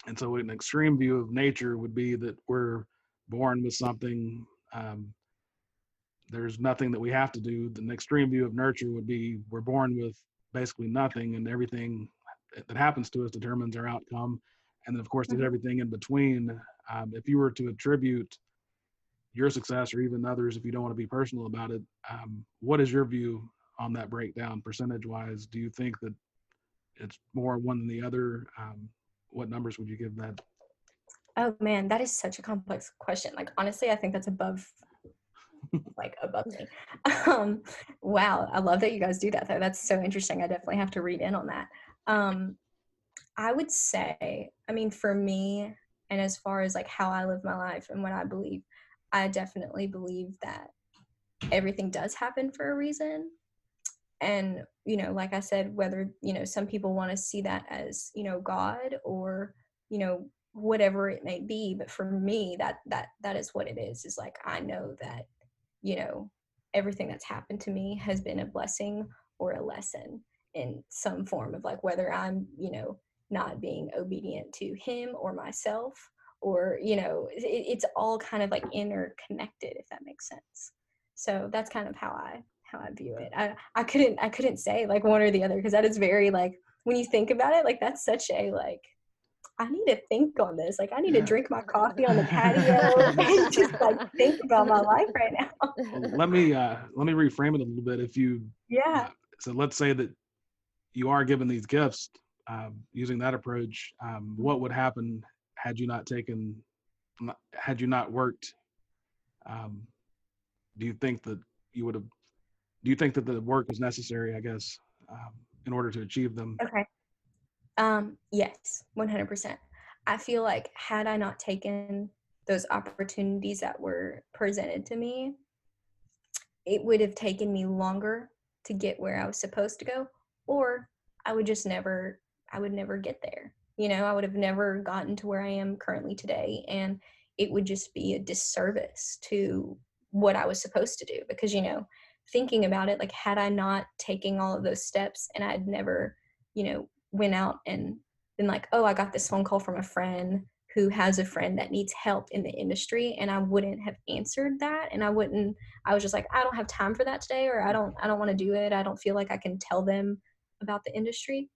S2: and so an extreme view of nature would be that we're born with something um, there's nothing that we have to do. The extreme view of nurture would be we're born with basically nothing, and everything that happens to us determines our outcome. And then, of course, there's mm-hmm. everything in between. Um, if you were to attribute your success, or even others, if you don't want to be personal about it, um, what is your view on that breakdown, percentage-wise? Do you think that it's more one than the other? Um, what numbers would you give that?
S1: Oh man, that is such a complex question. Like honestly, I think that's above like above me. <laughs> Um, wow, I love that you guys do that though. That's so interesting. I definitely have to read in on that. Um, I would say, I mean, for me, and as far as like how I live my life and what I believe, I definitely believe that everything does happen for a reason. And, you know, like I said, whether, you know, some people want to see that as, you know, God or, you know, whatever it may be but for me that that that is what it is is like i know that you know, everything that's happened to me has been a blessing or a lesson in some form of like whether I'm, you know, not being obedient to him or myself or, you know, it, it's all kind of like interconnected if that makes sense. So that's kind of how I how I view it. I I couldn't I couldn't say like one or the other because that is very like when you think about it like that's such a like I need to think on this. Like I need yeah. to drink my coffee on the patio <laughs> <laughs> and just like think about my life right now.
S2: let me uh let me reframe it a little bit. If you
S1: yeah. Uh,
S2: so let's say that you are given these gifts um, using that approach. Um, what would happen had you not taken had you not worked? Um, do you think that you would have do you think that the work was necessary i guess um, in order to achieve them
S1: okay um yes 100% i feel like had i not taken those opportunities that were presented to me it would have taken me longer to get where i was supposed to go or i would just never i would never get there you know i would have never gotten to where i am currently today and it would just be a disservice to what I was supposed to do because you know thinking about it like had I not taken all of those steps and I'd never you know went out and been like oh I got this phone call from a friend who has a friend that needs help in the industry and I wouldn't have answered that and I wouldn't I was just like I don't have time for that today or I don't I don't want to do it. I don't feel like I can tell them about the industry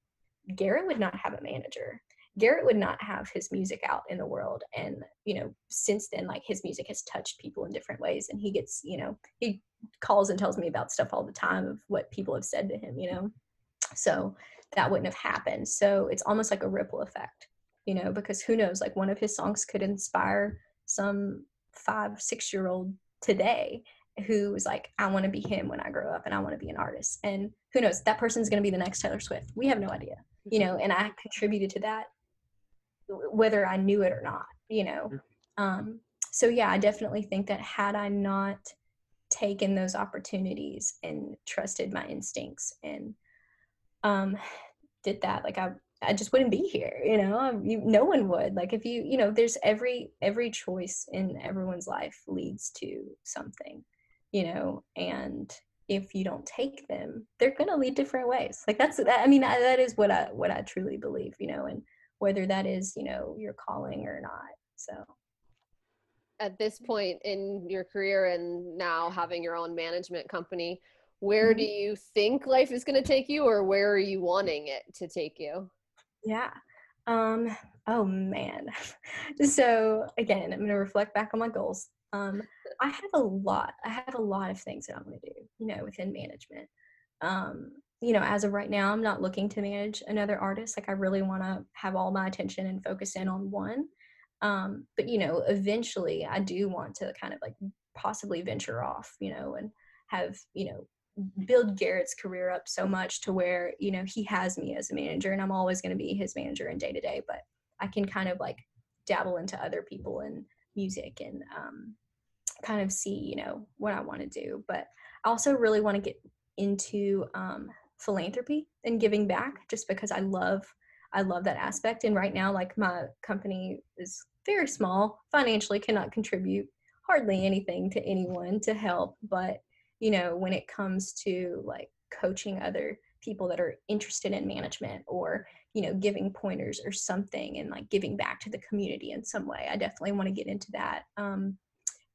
S1: Garrett would not have a manager Garrett would not have his music out in the world. And, you know, since then, like his music has touched people in different ways. And he gets, you know, he calls and tells me about stuff all the time of what people have said to him, you know. So that wouldn't have happened. So it's almost like a ripple effect, you know, because who knows, like one of his songs could inspire some five, six year old today who is like, I want to be him when I grow up and I want to be an artist. And who knows, that person's going to be the next Taylor Swift. We have no idea, you know, and I contributed to that whether I knew it or not, you know. Um, so yeah, I definitely think that had I not taken those opportunities and trusted my instincts and um, did that, like I I just wouldn't be here, you know. You, no one would. Like if you, you know, there's every every choice in everyone's life leads to something, you know, and if you don't take them, they're gonna lead different ways. Like that's that. I mean, I, that is what I what I truly believe, you know, and whether that is you know your calling or not so
S3: at this point in your career and now having your own management company where do mm-hmm. you think life is going to take you or where are you wanting it to take you
S1: yeah um oh man <laughs> so again i'm going to reflect back on my goals um i have a lot i have a lot of things that i'm going to do you know within management um you know, as of right now, I'm not looking to manage another artist. Like I really want to have all my attention and focus in on one. Um, but you know, eventually I do want to kind of like possibly venture off, you know, and have, you know, build Garrett's career up so much to where, you know, he has me as a manager and I'm always going to be his manager in day to day, but I can kind of like dabble into other people and music and um, kind of see, you know, what I want to do. But I also really want to get into um, philanthropy and giving back just because I love I love that aspect and right now like my company is very small financially cannot contribute hardly anything to anyone to help but you know when it comes to like coaching other people that are interested in management or you know giving pointers or something and like giving back to the community in some way. I definitely want to get into that um,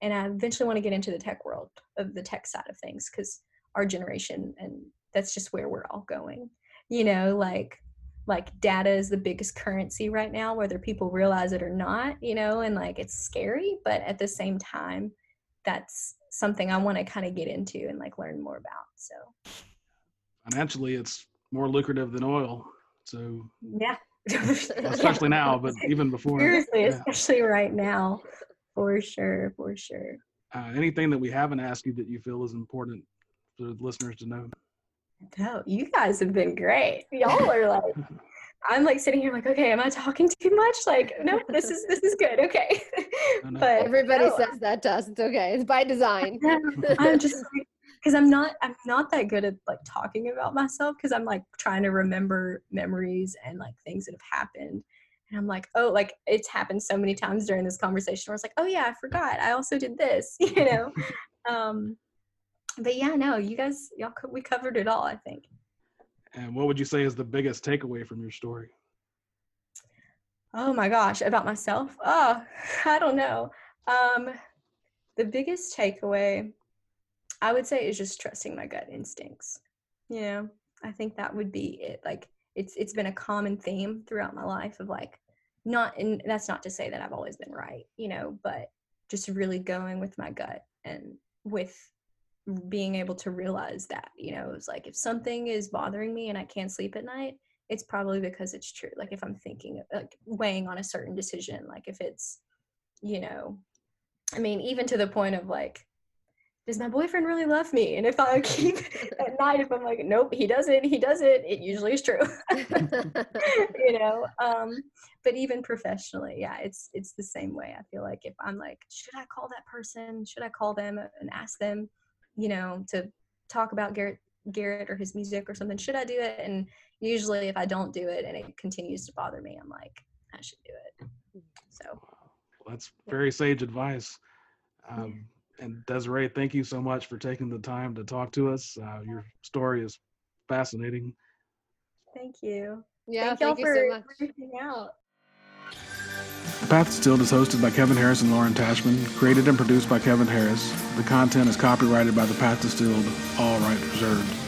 S1: and i eventually want to get into the tech world of the tech side of things because our generation and that's just where we're all going. You know like like data is the biggest currency right now whether people realize it or not you know and like it's scary but at the same time that's something i want to kind of get into and like learn more about so.
S2: Financially it's more lucrative than oil so
S1: yeah <laughs>
S2: especially now but <laughs> even before
S1: seriously yeah. especially right now for sure for sure
S2: uh, anything that we haven't asked you that you feel is important for the listeners to know
S1: no, you guys have been great. Y'all are like, <laughs> I'm like sitting here like, okay, am I talking too much? Like, no, this is this is good. Okay.
S3: but everybody no. says that to us. It's okay. It's by design.
S1: I'm just because I'm not I'm not that good at like talking about myself because I'm like trying to remember memories and like things that have happened. And I'm like, oh, like it's happened so many times during this conversation where it's like, oh yeah, I forgot. I also did this, <laughs> you know. um, but yeah, no, you guys, y'all, we covered it all, I think.
S2: And what would you say is the biggest takeaway from your story?
S1: Oh my gosh, about myself? Oh, <laughs> I don't know. Um, the biggest takeaway, I would say, is just trusting my gut instincts. You know, I think that would be it. Like, it's it's been a common theme throughout my life of like, not, and that's not to say that I've always been right, you know, but just really going with my gut and with being able to realize that you know it's like if something is bothering me and i can't sleep at night it's probably because it's true like if i'm thinking like weighing on a certain decision like if it's you know i mean even to the point of like does my boyfriend really love me? And if I <laughs> keep <laughs> at night, if I'm like, nope, he doesn't, he doesn't, it usually is true. <laughs> you know. Um, but even professionally, yeah, it's it's the same way. I feel like if I'm like, should I call that person? Should I call them and ask them, you know, to talk about Garrett Garrett or his music or something? Should I do it? And usually, if I don't do it and it continues to bother me, I'm like, I should do it. So.
S2: Well, that's very sage advice. Um, and Desiree, thank you so much for taking the time to talk to us. Uh, your story is fascinating.
S1: Thank you.
S3: Yeah, thank, thank you so much. reaching out.
S2: The Path Distilled is hosted by Kevin Harris and Lauren Tashman, created and produced by Kevin Harris. The content is copyrighted by The Path Distilled, all rights reserved.